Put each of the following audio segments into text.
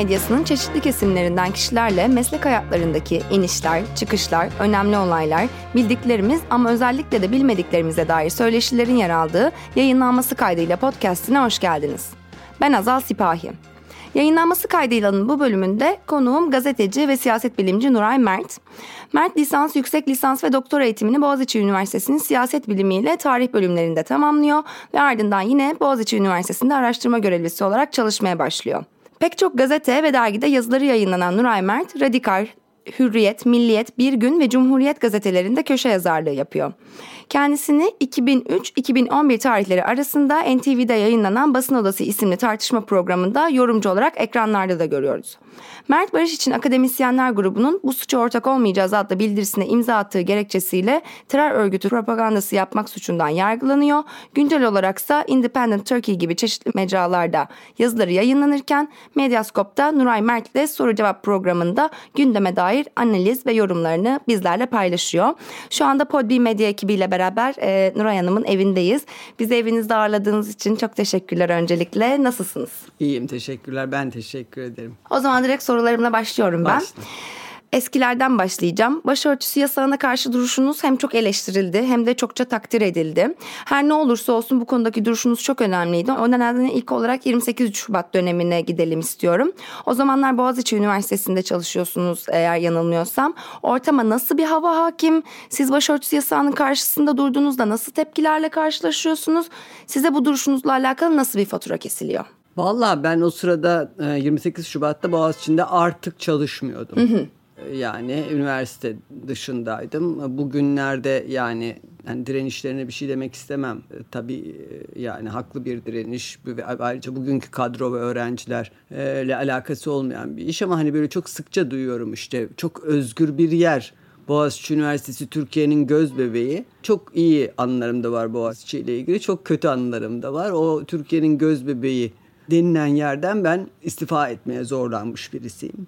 medyasının çeşitli kesimlerinden kişilerle meslek hayatlarındaki inişler, çıkışlar, önemli olaylar, bildiklerimiz ama özellikle de bilmediklerimize dair söyleşilerin yer aldığı yayınlanması kaydıyla podcastine hoş geldiniz. Ben Azal Sipahi. Yayınlanması kaydıyla bu bölümünde konuğum gazeteci ve siyaset bilimci Nuray Mert. Mert lisans, yüksek lisans ve doktora eğitimini Boğaziçi Üniversitesi'nin siyaset bilimiyle tarih bölümlerinde tamamlıyor ve ardından yine Boğaziçi Üniversitesi'nde araştırma görevlisi olarak çalışmaya başlıyor. Pek çok gazete ve dergide yazıları yayınlanan Nuray Mert, Radikal, Hürriyet, Milliyet, Bir Gün ve Cumhuriyet gazetelerinde köşe yazarlığı yapıyor. Kendisini 2003-2011 tarihleri arasında NTV'de yayınlanan Basın Odası isimli tartışma programında yorumcu olarak ekranlarda da görüyoruz. Mert Barış için Akademisyenler grubunun bu suça ortak olmayacağız adlı bildirisine imza attığı gerekçesiyle terör örgütü propagandası yapmak suçundan yargılanıyor. Güncel olaraksa Independent Turkey gibi çeşitli mecralarda yazıları yayınlanırken Medyaskop'ta Nuray Mert ile soru cevap programında gündeme dair analiz ve yorumlarını bizlerle paylaşıyor. Şu anda Podbi Medya ekibiyle beraber e, Nuray Hanım'ın evindeyiz. Bizi evinizde ağırladığınız için çok teşekkürler öncelikle. Nasılsınız? İyiyim teşekkürler. Ben teşekkür ederim. O zaman direkt sorularımla başlıyorum ben. Başla. Eskilerden başlayacağım. Başörtüsü yasağına karşı duruşunuz hem çok eleştirildi hem de çokça takdir edildi. Her ne olursa olsun bu konudaki duruşunuz çok önemliydi. O nedenle ilk olarak 28 Şubat dönemine gidelim istiyorum. O zamanlar Boğaziçi Üniversitesi'nde çalışıyorsunuz eğer yanılmıyorsam. Ortama nasıl bir hava hakim? Siz başörtüsü yasağının karşısında durduğunuzda nasıl tepkilerle karşılaşıyorsunuz? Size bu duruşunuzla alakalı nasıl bir fatura kesiliyor? Valla ben o sırada 28 Şubat'ta Boğaziçi'nde artık çalışmıyordum. Hı hı. Yani üniversite dışındaydım. Bugünlerde yani yani direnişlerine bir şey demek istemem. E, tabii e, yani haklı bir direniş ayrıca bugünkü kadro ve öğrencilerle alakası olmayan bir iş ama hani böyle çok sıkça duyuyorum işte çok özgür bir yer. Boğaziçi Üniversitesi Türkiye'nin göz bebeği. Çok iyi anılarım da var Boğaziçi ile ilgili. Çok kötü anılarım da var. O Türkiye'nin göz bebeği denilen yerden ben istifa etmeye zorlanmış birisiyim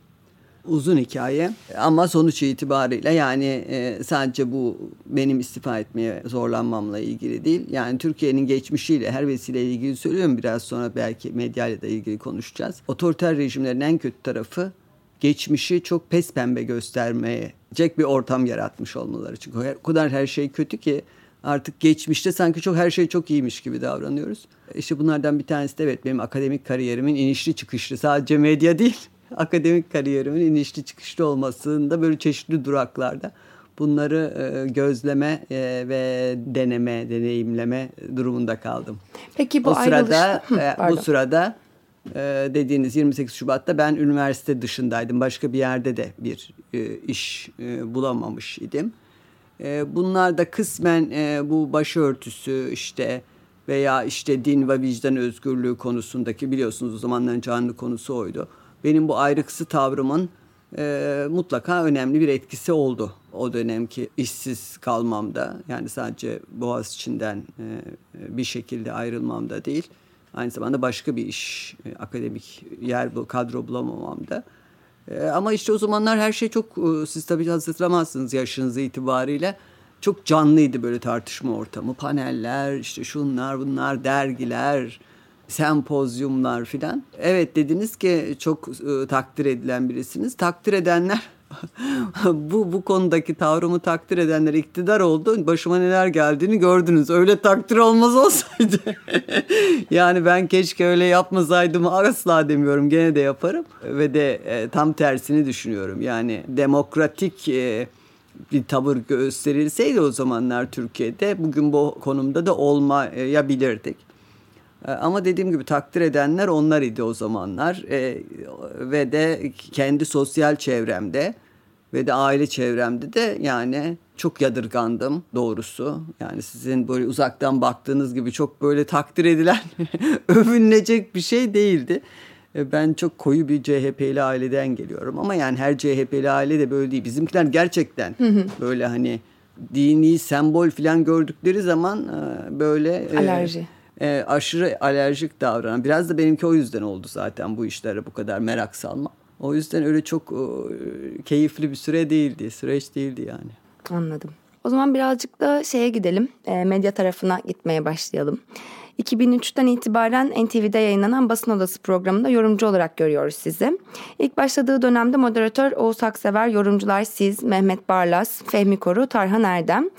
uzun hikaye ama sonuç itibariyle yani e, sadece bu benim istifa etmeye zorlanmamla ilgili değil. Yani Türkiye'nin geçmişiyle her vesileyle ilgili söylüyorum biraz sonra belki medyayla da ilgili konuşacağız. Otoriter rejimlerin en kötü tarafı geçmişi çok pes pembe göstermeyecek bir ortam yaratmış olmaları. Çünkü o kadar her şey kötü ki artık geçmişte sanki çok her şey çok iyiymiş gibi davranıyoruz. İşte bunlardan bir tanesi de evet benim akademik kariyerimin inişli çıkışlı sadece medya değil akademik kariyerimin inişli çıkışlı olmasında böyle çeşitli duraklarda bunları e, gözleme e, ve deneme, deneyimleme durumunda kaldım. Peki bu o sırada e, bu sırada dediğiniz 28 Şubat'ta ben üniversite dışındaydım. Başka bir yerde de bir iş bulamamış idim. Bunlar da kısmen bu başörtüsü işte veya işte din ve vicdan özgürlüğü konusundaki biliyorsunuz o zamanların canlı konusu oydu benim bu ayrıksı tavrımın e, mutlaka önemli bir etkisi oldu o dönemki işsiz kalmamda. Yani sadece Boğaz içinden e, bir şekilde ayrılmamda değil. Aynı zamanda başka bir iş, e, akademik yer, bu kadro bulamamamda. E, ama işte o zamanlar her şey çok, e, siz tabii hatırlamazsınız yaşınız itibariyle. Çok canlıydı böyle tartışma ortamı. Paneller, işte şunlar bunlar, dergiler, sempozyumlar filan. Evet dediniz ki çok e, takdir edilen birisiniz. Takdir edenler bu bu konudaki tavrımı takdir edenler iktidar oldu. Başıma neler geldiğini gördünüz. Öyle takdir olmaz olsaydı. yani ben keşke öyle yapmasaydım asla demiyorum. Gene de yaparım. Ve de e, tam tersini düşünüyorum. Yani demokratik e, bir tavır gösterilseydi o zamanlar Türkiye'de bugün bu konumda da olmayabilirdik. Ee, ama dediğim gibi takdir edenler onlar idi o zamanlar e, ve de kendi sosyal çevremde ve de aile çevremde de yani çok yadırgandım doğrusu. Yani sizin böyle uzaktan baktığınız gibi çok böyle takdir edilen, övünülecek bir şey değildi. E, ben çok koyu bir CHP'li aileden geliyorum ama yani her CHP'li aile de böyle değil. Bizimkiler gerçekten böyle hani dini sembol falan gördükleri zaman e, böyle e, alerji. E, aşırı alerjik davranan. Biraz da benimki o yüzden oldu zaten bu işlere bu kadar merak salma. O yüzden öyle çok e, keyifli bir süre değildi, süreç değildi yani. Anladım. O zaman birazcık da şeye gidelim, e, medya tarafına gitmeye başlayalım. 2003'ten itibaren NTV'de yayınlanan Basın Odası programında yorumcu olarak görüyoruz sizi. İlk başladığı dönemde moderatör Oğuz Aksever, yorumcular siz, Mehmet Barlas, Fehmi Koru, Tarhan Erdem.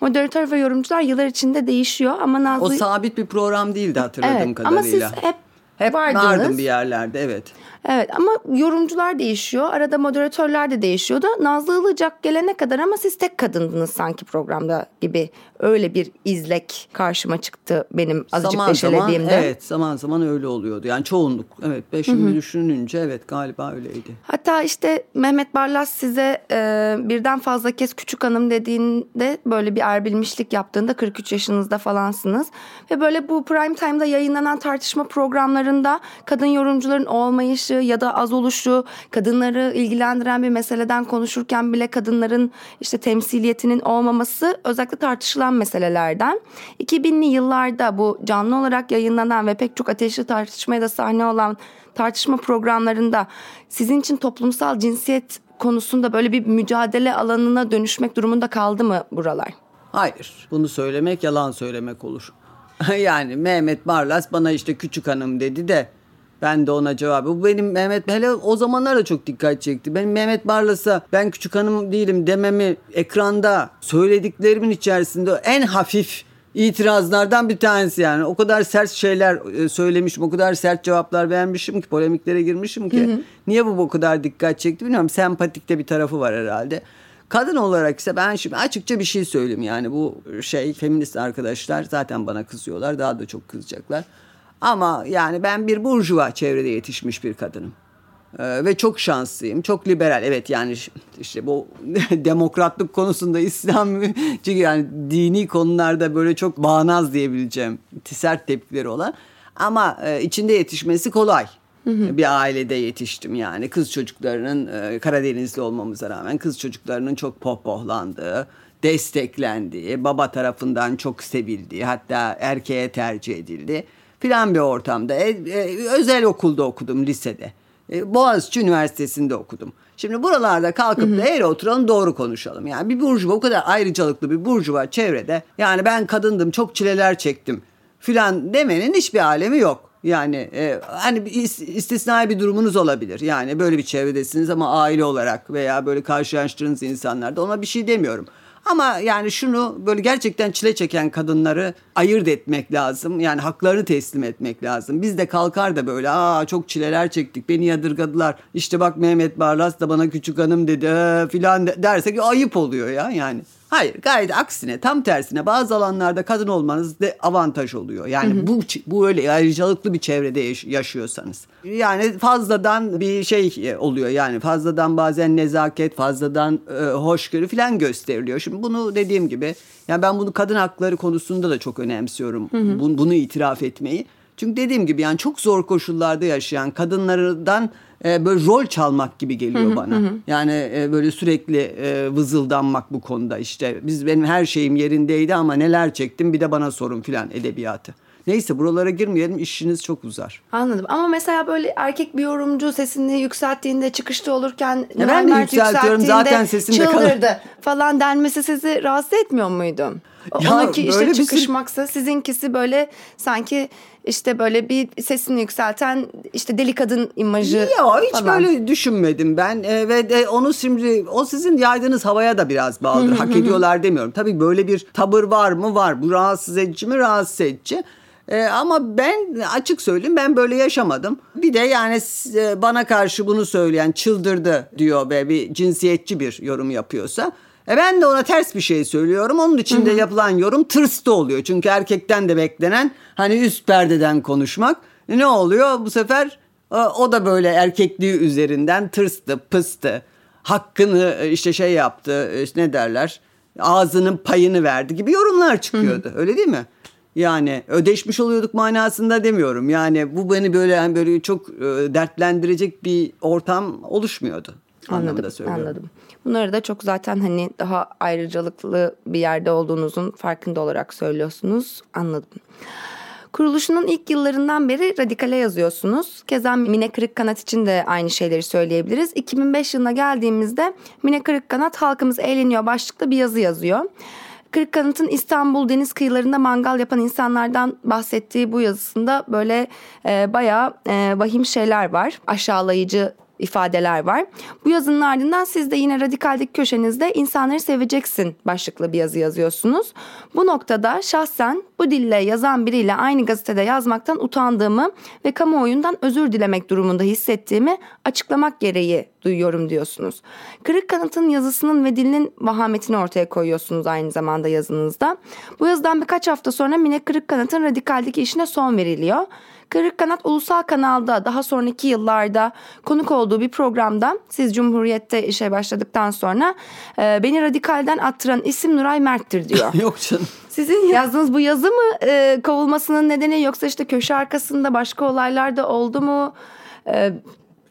Moderatör ve yorumcular yıllar içinde değişiyor ama Nazlı... O sabit bir program değildi hatırladığım evet, kadarıyla. Ama siz hep hep vardınız. vardım bir yerlerde evet. Evet ama yorumcular değişiyor. Arada moderatörler de değişiyordu. Nazlı Ilıcak gelene kadar ama siz tek kadındınız sanki programda gibi. Öyle bir izlek karşıma çıktı benim azıcık zaman deşelediğimde. Zaman, evet zaman zaman öyle oluyordu. Yani çoğunluk evet. Ben şimdi düşününce evet galiba öyleydi. Hatta işte Mehmet Barlas size e, birden fazla kez küçük hanım dediğinde böyle bir erbilmişlik yaptığında 43 yaşınızda falansınız. Ve böyle bu prime time'da yayınlanan tartışma programlarında kadın yorumcuların olmayışı ya da az oluşu, kadınları ilgilendiren bir meseleden konuşurken bile kadınların işte temsiliyetinin olmaması özellikle tartışılan meselelerden. 2000'li yıllarda bu canlı olarak yayınlanan ve pek çok ateşli tartışmaya da sahne olan tartışma programlarında sizin için toplumsal cinsiyet konusunda böyle bir mücadele alanına dönüşmek durumunda kaldı mı buralar? Hayır. Bunu söylemek yalan söylemek olur. yani Mehmet Barlas bana işte küçük hanım dedi de ben de ona cevabı. Bu benim Mehmet hele o zamanlar da çok dikkat çekti. Benim Mehmet Barlas'a ben küçük hanım değilim dememi ekranda söylediklerimin içerisinde en hafif itirazlardan bir tanesi yani. O kadar sert şeyler e, söylemişim, o kadar sert cevaplar vermişim ki, polemiklere girmişim ki. Hı hı. Niye bu bu kadar dikkat çekti bilmiyorum. Sempatik de bir tarafı var herhalde. Kadın olarak ise ben şimdi açıkça bir şey söyleyeyim yani bu şey feminist arkadaşlar zaten bana kızıyorlar daha da çok kızacaklar. Ama yani ben bir burjuva çevrede yetişmiş bir kadınım. Ee, ve çok şanslıyım. Çok liberal. Evet yani işte bu demokratlık konusunda İslam yani dini konularda böyle çok bağnaz diyebileceğim sert tepkileri olan. Ama e, içinde yetişmesi kolay. Hı hı. Bir ailede yetiştim yani. Kız çocuklarının e, Karadenizli olmamıza rağmen kız çocuklarının çok pohpohlandığı, desteklendiği, baba tarafından çok sevildiği, hatta erkeğe tercih edildi filan bir ortamda. E, e, özel okulda okudum lisede. E, Boğaziçi Üniversitesi'nde okudum. Şimdi buralarda kalkıp hı hı. da eğri oturalım doğru konuşalım. Yani bir burjuva o kadar ayrıcalıklı bir burjuva çevrede yani ben kadındım çok çileler çektim filan demenin hiçbir alemi yok. Yani e, hani istisnai bir durumunuz olabilir. Yani böyle bir çevredesiniz ama aile olarak veya böyle karşılaştığınız insanlarda ona bir şey demiyorum. Ama yani şunu böyle gerçekten çile çeken kadınları ayırt etmek lazım. Yani haklarını teslim etmek lazım. Biz de kalkar da böyle aa çok çileler çektik beni yadırgadılar. İşte bak Mehmet Barlas da bana küçük hanım dedi ee, filan dersek ayıp oluyor ya yani. Hayır gayet aksine tam tersine bazı alanlarda kadın olmanız de avantaj oluyor. Yani hı hı. bu bu öyle ayrıcalıklı bir çevrede yaşıyorsanız. Yani fazladan bir şey e, oluyor yani fazladan bazen nezaket fazladan e, hoşgörü falan gösteriliyor. Şimdi bunu dediğim gibi yani ben bunu kadın hakları konusunda da çok önemsiyorum. Hı hı. Bunu, bunu itiraf etmeyi. Çünkü dediğim gibi yani çok zor koşullarda yaşayan kadınlardan e, böyle rol çalmak gibi geliyor hı hı, bana. Hı. Yani e, böyle sürekli e, vızıldanmak bu konuda işte biz benim her şeyim yerindeydi ama neler çektim bir de bana sorun filan edebiyatı. Neyse buralara girmeyelim işiniz çok uzar. Anladım ama mesela böyle erkek bir yorumcu sesini yükselttiğinde çıkışta olurken ya ben de yükseltiyorum zaten sesim de çıldırdı falan denmesi sizi rahatsız etmiyor muydu? Ya Onunki işte çıkışmaksa sizinkisi böyle sanki işte böyle bir sesini yükselten işte deli kadın imajı Ya hiç falan. böyle düşünmedim ben ee, ve de onu şimdi o sizin yaydığınız havaya da biraz bağlıdır. Hak ediyorlar demiyorum. Tabii böyle bir tabır var mı? Var. Bu rahatsız edici mi? Rahatsız edici. Ee, ama ben açık söyleyeyim ben böyle yaşamadım. Bir de yani e, bana karşı bunu söyleyen çıldırdı diyor ve bir cinsiyetçi bir yorum yapıyorsa e ben de ona ters bir şey söylüyorum. Onun için de yapılan yorum tırstı oluyor. Çünkü erkekten de beklenen hani üst perdeden konuşmak. E ne oluyor bu sefer? E, o da böyle erkekliği üzerinden tırstı, pıstı. Hakkını e, işte şey yaptı, işte ne derler? Ağzının payını verdi gibi yorumlar çıkıyordu. Hı hı. Öyle değil mi? Yani ödeşmiş oluyorduk manasında demiyorum. Yani bu beni böyle yani böyle çok e, dertlendirecek bir ortam oluşmuyordu. Anladım, anladım. Bunları da çok zaten hani daha ayrıcalıklı bir yerde olduğunuzun farkında olarak söylüyorsunuz. Anladım. Kuruluşunun ilk yıllarından beri radikale yazıyorsunuz. Keza Mine Kırıkkanat için de aynı şeyleri söyleyebiliriz. 2005 yılına geldiğimizde Mine Kırıkkanat halkımız eğleniyor başlıklı bir yazı yazıyor. Kırıkkanıt'ın İstanbul deniz kıyılarında mangal yapan insanlardan bahsettiği bu yazısında böyle e, bayağı e, vahim şeyler var. Aşağılayıcı ifadeler var. Bu yazının ardından siz de yine radikaldeki köşenizde insanları seveceksin başlıklı bir yazı yazıyorsunuz. Bu noktada şahsen bu dille yazan biriyle aynı gazetede yazmaktan utandığımı ve kamuoyundan özür dilemek durumunda hissettiğimi açıklamak gereği duyuyorum diyorsunuz. Kırık Kanıt'ın yazısının ve dilinin vahametini ortaya koyuyorsunuz aynı zamanda yazınızda. Bu yazıdan birkaç hafta sonra Mine Kırık Kanıt'ın radikaldeki işine son veriliyor. Kırık Kanat Ulusal Kanal'da daha sonraki yıllarda konuk olduğu bir programda siz Cumhuriyet'te işe başladıktan sonra e, beni radikalden attıran isim Nuray Mert'tir diyor. Yok canım. Sizin yazdığınız bu yazı mı e, kovulmasının nedeni yoksa işte köşe arkasında başka olaylar da oldu mu? E,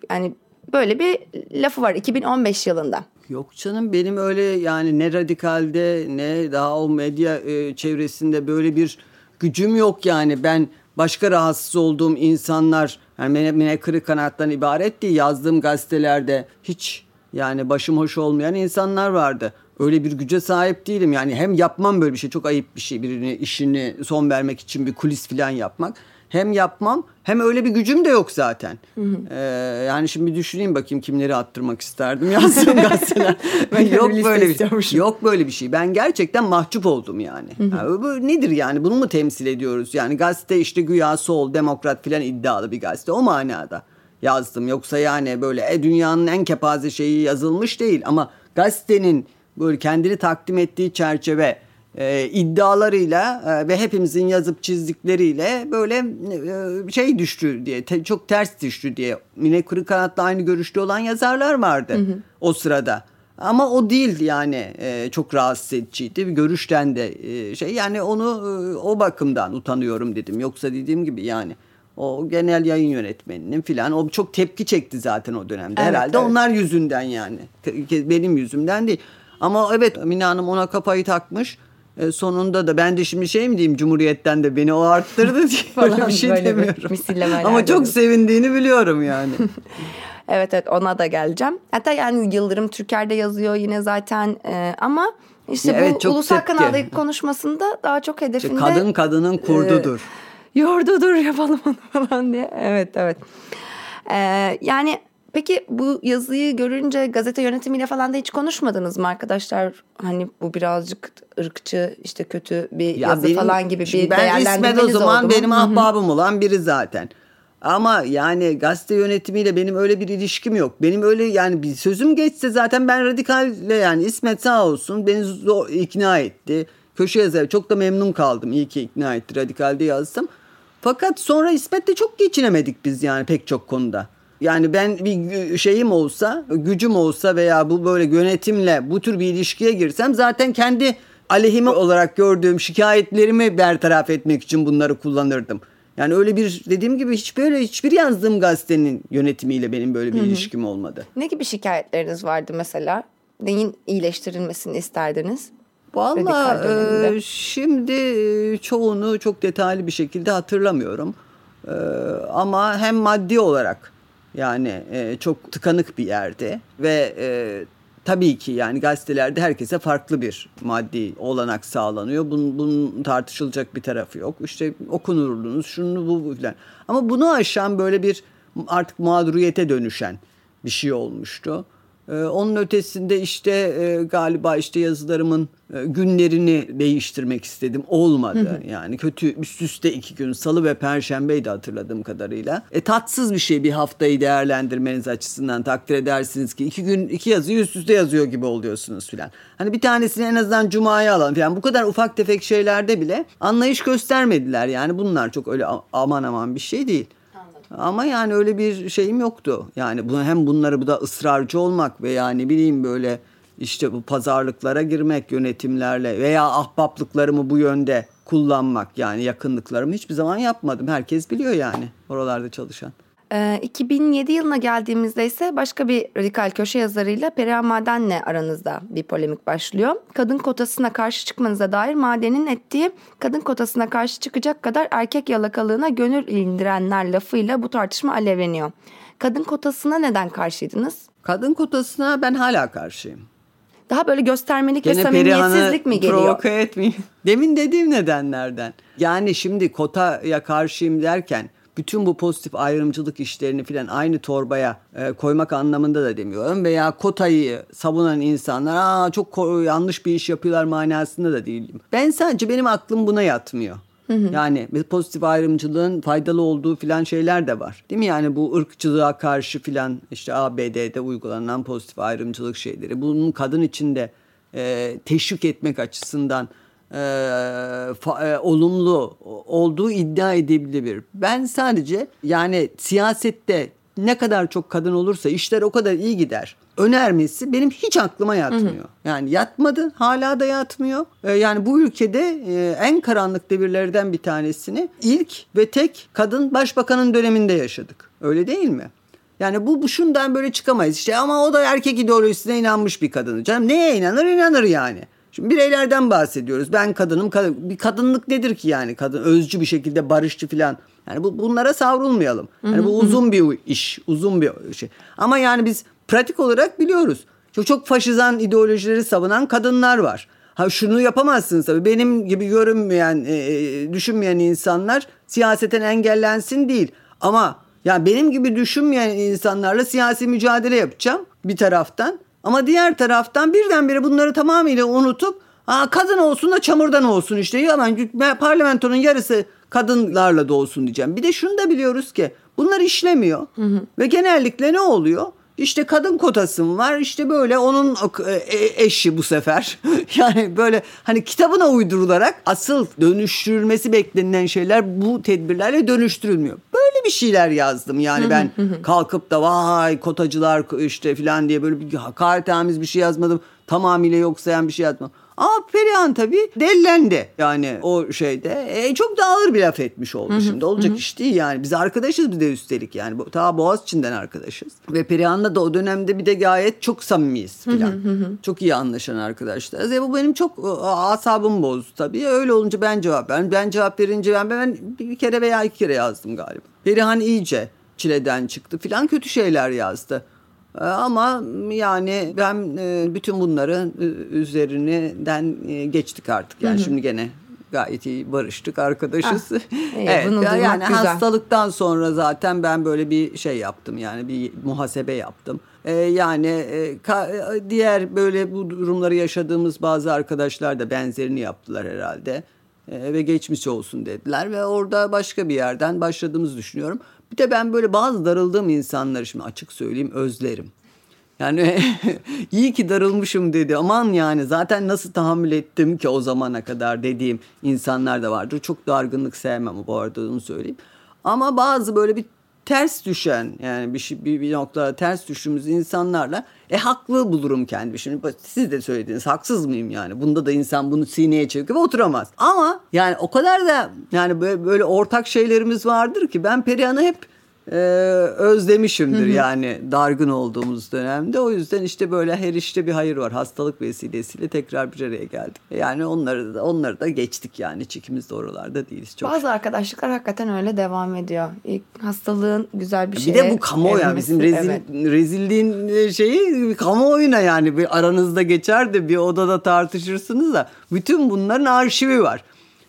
yani böyle bir lafı var 2015 yılında. Yok canım benim öyle yani ne radikalde ne daha o medya e, çevresinde böyle bir gücüm yok yani ben başka rahatsız olduğum insanlar yani mene, kırık kanattan ibaret değil yazdığım gazetelerde hiç yani başım hoş olmayan insanlar vardı. Öyle bir güce sahip değilim. Yani hem yapmam böyle bir şey çok ayıp bir şey birini işini son vermek için bir kulis falan yapmak hem yapmam hem öyle bir gücüm de yok zaten. Hı hı. Ee, yani şimdi düşüneyim bakayım kimleri attırmak isterdim yazdığım gazeteler. yok böyle bir şey. Yok böyle bir şey. Ben gerçekten mahcup oldum yani. Hı hı. yani bu nedir yani? Bunu mu temsil ediyoruz? Yani gazete işte güya sol, demokrat filan iddialı bir gazete. O manada yazdım. Yoksa yani böyle e, dünyanın en kepaze şeyi yazılmış değil ama gazetenin böyle kendini takdim ettiği çerçeve e, iddialarıyla e, ve hepimizin yazıp çizdikleriyle böyle e, şey düştü diye te, çok ters düştü diye Mine Kırıkanat'la aynı görüşte olan yazarlar vardı hı hı. o sırada. Ama o değil yani e, çok rahatsız ediciydi. Bir görüşten de e, şey yani onu e, o bakımdan utanıyorum dedim. Yoksa dediğim gibi yani o genel yayın yönetmeninin filan o çok tepki çekti zaten o dönemde. Evet, Herhalde evet. onlar yüzünden yani. Benim yüzümden değil. Ama evet Mine Hanım ona kafayı takmış. E, sonunda da ben de şimdi şey mi diyeyim Cumhuriyet'ten de beni o arttırdı diye Falan, bir şey demiyorum. Ama çok sevindiğini biliyorum yani. evet evet ona da geleceğim. Hatta yani Yıldırım Türker'de yazıyor yine zaten e, ama işte evet, bu çok ulusal tepki. kanaldaki konuşmasında daha çok hedefinde. İşte kadın kadının kurdudur. E, yordudur yapalım onu falan diye. Evet evet. E, yani Peki bu yazıyı görünce gazete yönetimiyle falan da hiç konuşmadınız mı arkadaşlar? Hani bu birazcık ırkçı işte kötü bir ya yazı benim, falan gibi bir ben değerlendirmeniz İsmet o zaman benim ahbabım olan biri zaten. Ama yani gazete yönetimiyle benim öyle bir ilişkim yok. Benim öyle yani bir sözüm geçse zaten ben radikalle yani İsmet sağ olsun beni zor, ikna etti. Köşe yazarı çok da memnun kaldım. İyi ki ikna etti radikalde yazdım. Fakat sonra İsmet'le çok geçinemedik biz yani pek çok konuda. Yani ben bir şeyim olsa, gücüm olsa veya bu böyle yönetimle bu tür bir ilişkiye girsem zaten kendi aleyhime olarak gördüğüm şikayetlerimi bertaraf etmek için bunları kullanırdım. Yani öyle bir dediğim gibi hiç böyle hiçbir yazdığım gazetenin yönetimiyle benim böyle bir Hı-hı. ilişkim olmadı. Ne gibi şikayetleriniz vardı mesela? Neyin iyileştirilmesini isterdiniz? Valla e, şimdi çoğunu çok detaylı bir şekilde hatırlamıyorum. E, ama hem maddi olarak yani e, çok tıkanık bir yerde ve e, tabii ki yani gazetelerde herkese farklı bir maddi olanak sağlanıyor. Bunun, bunun tartışılacak bir tarafı yok. İşte okunurluğunuz şunu bu, bu falan. Ama bunu aşan böyle bir artık mağduriyete dönüşen bir şey olmuştu. Ee, onun ötesinde işte e, galiba işte yazılarımın e, günlerini değiştirmek istedim. Olmadı. Hı hı. Yani kötü üst üste iki gün salı ve perşembeydi hatırladığım kadarıyla. E, tatsız bir şey bir haftayı değerlendirmeniz açısından takdir edersiniz ki iki gün iki yazıyı üst üste yazıyor gibi oluyorsunuz filan. Hani bir tanesini en azından cumaya alalım filan. Bu kadar ufak tefek şeylerde bile anlayış göstermediler. Yani bunlar çok öyle aman aman bir şey değil. Ama yani öyle bir şeyim yoktu. Yani bu hem bunları bu da ısrarcı olmak veya ne bileyim böyle işte bu pazarlıklara girmek yönetimlerle veya ahbaplıklarımı bu yönde kullanmak yani yakınlıklarımı hiçbir zaman yapmadım. Herkes biliyor yani oralarda çalışan. 2007 ee, yılına geldiğimizde ise başka bir radikal köşe yazarıyla Perihan Maden'le aranızda bir polemik başlıyor. Kadın kotasına karşı çıkmanıza dair Maden'in ettiği kadın kotasına karşı çıkacak kadar erkek yalakalığına gönül indirenler lafıyla bu tartışma alevleniyor. Kadın kotasına neden karşıydınız? Kadın kotasına ben hala karşıyım. daha böyle göstermelik Gene ve samimiyetsizlik mi geliyor? provoke etmeyeyim. Demin dediğim nedenlerden. Yani şimdi kotaya karşıyım derken bütün bu pozitif ayrımcılık işlerini filan aynı torbaya e, koymak anlamında da demiyorum. Veya kotayı savunan insanlar Aa, çok yanlış bir iş yapıyorlar manasında da değilim. Ben sadece benim aklım buna yatmıyor. Yani pozitif ayrımcılığın faydalı olduğu filan şeyler de var. Değil mi? Yani bu ırkçılığa karşı filan işte ABD'de uygulanan pozitif ayrımcılık şeyleri. Bunun kadın içinde e, teşvik etmek açısından fa, e, olumlu olduğu iddia edilebilir. Ben sadece yani siyasette ne kadar çok kadın olursa işler o kadar iyi gider önermesi benim hiç aklıma yatmıyor. Hı hı. Yani yatmadı, hala da yatmıyor. Ee, yani bu ülkede e, en karanlık devirlerden bir tanesini ilk ve tek kadın başbakanın döneminde yaşadık. Öyle değil mi? Yani bu, bu şundan böyle çıkamayız işte ama o da erkek ideolojisine inanmış bir kadın. Canım neye inanır inanır yani. Şimdi bireylerden bahsediyoruz. Ben kadınım. Kadın, bir kadınlık nedir ki yani? Kadın özcü bir şekilde barışçı falan. Yani bu bunlara savrulmayalım. Yani bu uzun bir iş, uzun bir şey. Ama yani biz pratik olarak biliyoruz. Çok çok faşizan ideolojileri savunan kadınlar var. Ha şunu yapamazsınız tabii. Benim gibi görünmeyen, e, e, düşünmeyen insanlar siyaseten engellensin değil. Ama yani benim gibi düşünmeyen insanlarla siyasi mücadele yapacağım bir taraftan. Ama diğer taraftan birdenbire bunları tamamıyla unutup Aa, kadın olsun da çamurdan olsun işte. Yalan parlamentonun yarısı kadınlarla da olsun diyeceğim. Bir de şunu da biliyoruz ki bunlar işlemiyor. Hı hı. Ve genellikle ne oluyor? İşte kadın kotasım var işte böyle onun e, e, eşi bu sefer. yani böyle hani kitabına uydurularak asıl dönüştürülmesi beklenilen şeyler bu tedbirlerle dönüştürülmüyor. Böyle bir şeyler yazdım yani ben kalkıp da vay kotacılar işte falan diye böyle bir hakaretamiz bir şey yazmadım. Tamamıyla yok sayan bir şey yazmadım. Ama Perihan tabii dellendi yani o şeyde. E, çok da ağır bir laf etmiş oldu hı şimdi. Olacak hı. iş değil yani. Biz arkadaşız bir de üstelik yani. Ta Boğaziçi'nden arkadaşız. Ve Perihan'la da o dönemde bir de gayet çok samimiyiz falan. Çok iyi anlaşan arkadaşlar. E, bu benim çok asabım bozdu tabii. Öyle olunca ben cevap ben ben cevap verince ben, ben bir kere veya iki kere yazdım galiba. Perihan iyice çileden çıktı filan kötü şeyler yazdı. Ee, ama yani ben e, bütün bunları e, üzerinden e, geçtik artık. Yani hı hı. şimdi gene gayet iyi barıştık arkadaşız. Ah, iyi, evet bunu yani güzel. hastalıktan sonra zaten ben böyle bir şey yaptım yani bir muhasebe yaptım. Ee, yani diğer böyle bu durumları yaşadığımız bazı arkadaşlar da benzerini yaptılar herhalde. Ee, ve geçmiş olsun dediler ve orada başka bir yerden başladığımızı düşünüyorum. Bir de ben böyle bazı darıldığım insanları şimdi açık söyleyeyim özlerim. Yani iyi ki darılmışım dedi. Aman yani zaten nasıl tahammül ettim ki o zamana kadar dediğim insanlar da vardır. Çok dargınlık sevmem bu arada onu söyleyeyim. Ama bazı böyle bir ters düşen yani bir, şey, bir, bir noktada ters düştüğümüz insanlarla e haklı bulurum kendimi. Şimdi siz de söylediniz haksız mıyım yani? Bunda da insan bunu sineye ve oturamaz. Ama yani o kadar da yani böyle, böyle ortak şeylerimiz vardır ki ben Perihan'ı hep e, özlemişimdir hı hı. yani dargın olduğumuz dönemde. O yüzden işte böyle her işte bir hayır var. Hastalık vesilesiyle tekrar bir araya geldik. Yani onları da onları da geçtik yani. Hiç de oralarda değiliz. Çok Bazı arkadaşlıklar hakikaten öyle devam ediyor. İlk hastalığın güzel bir şey. Bir de bu kamuoyu yani bizim rezil, evet. rezilliğin şeyi kamuoyuna yani bir aranızda geçer de bir odada tartışırsınız da bütün bunların arşivi var.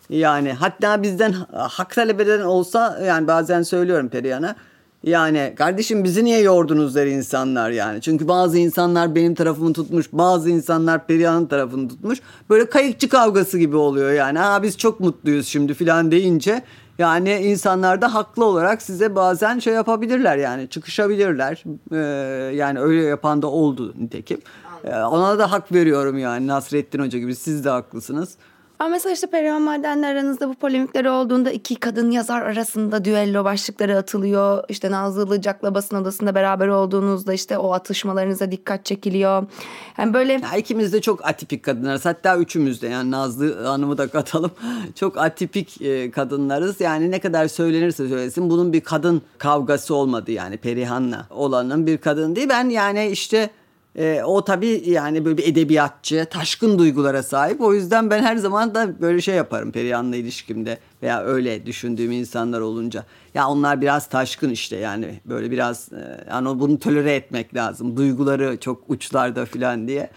Yani hatta bizden hak talep eden olsa yani bazen söylüyorum Perihan'a. Yani kardeşim bizi niye yordunuz der insanlar yani. Çünkü bazı insanlar benim tarafımı tutmuş, bazı insanlar Perihan'ın tarafını tutmuş. Böyle kayıkçı kavgası gibi oluyor yani. Ha biz çok mutluyuz şimdi filan deyince yani insanlar da haklı olarak size bazen şey yapabilirler yani çıkışabilirler. Ee, yani öyle yapan da oldu nitekim. Ee, ona da hak veriyorum yani Nasrettin Hoca gibi siz de haklısınız. Ama mesela işte Perihan Maden'le aranızda bu polemikleri olduğunda iki kadın yazar arasında düello başlıkları atılıyor. İşte Nazlı Ilıcak'la basın odasında beraber olduğunuzda işte o atışmalarınıza dikkat çekiliyor. Yani böyle... Ya ikimiz de çok atipik kadınlarız. Hatta üçümüz de yani Nazlı Hanım'ı da katalım. çok atipik e, kadınlarız. Yani ne kadar söylenirse söylesin bunun bir kadın kavgası olmadı yani Perihan'la olanın bir kadın değil. Ben yani işte e, o tabii yani böyle bir edebiyatçı, taşkın duygulara sahip. O yüzden ben her zaman da böyle şey yaparım Perihan'la ilişkimde veya öyle düşündüğüm insanlar olunca. Ya onlar biraz taşkın işte yani böyle biraz e, yani bunu tolere etmek lazım. Duyguları çok uçlarda falan diye.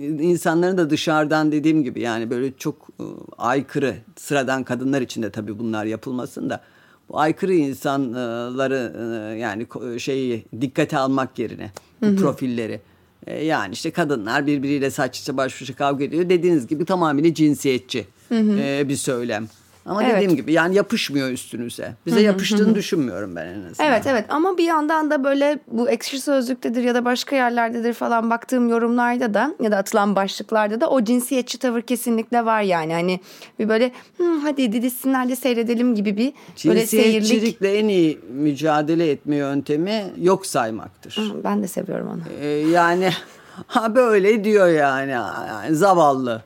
insanların da dışarıdan dediğim gibi yani böyle çok e, aykırı sıradan kadınlar için de tabii bunlar yapılmasın da bu aykırı insanları e, yani şeyi dikkate almak yerine bu hı hı. profilleri yani işte kadınlar birbiriyle saç içe baş başa kavga ediyor dediğiniz gibi tamamıyla cinsiyetçi hı hı. bir söylem. Ama evet. dediğim gibi yani yapışmıyor üstünüze. Bize yapıştığını düşünmüyorum ben en azından. Evet evet ama bir yandan da böyle bu ekşi sözlüktedir ya da başka yerlerdedir falan baktığım yorumlarda da ya da atılan başlıklarda da o cinsiyetçi tavır kesinlikle var yani. Hani bir böyle hadi didişsinler de seyredelim gibi bir böyle seyirlik. Cinsiyetçilikle en iyi mücadele etme yöntemi yok saymaktır. Ben de seviyorum onu. Ee, yani ha böyle diyor yani, yani zavallı.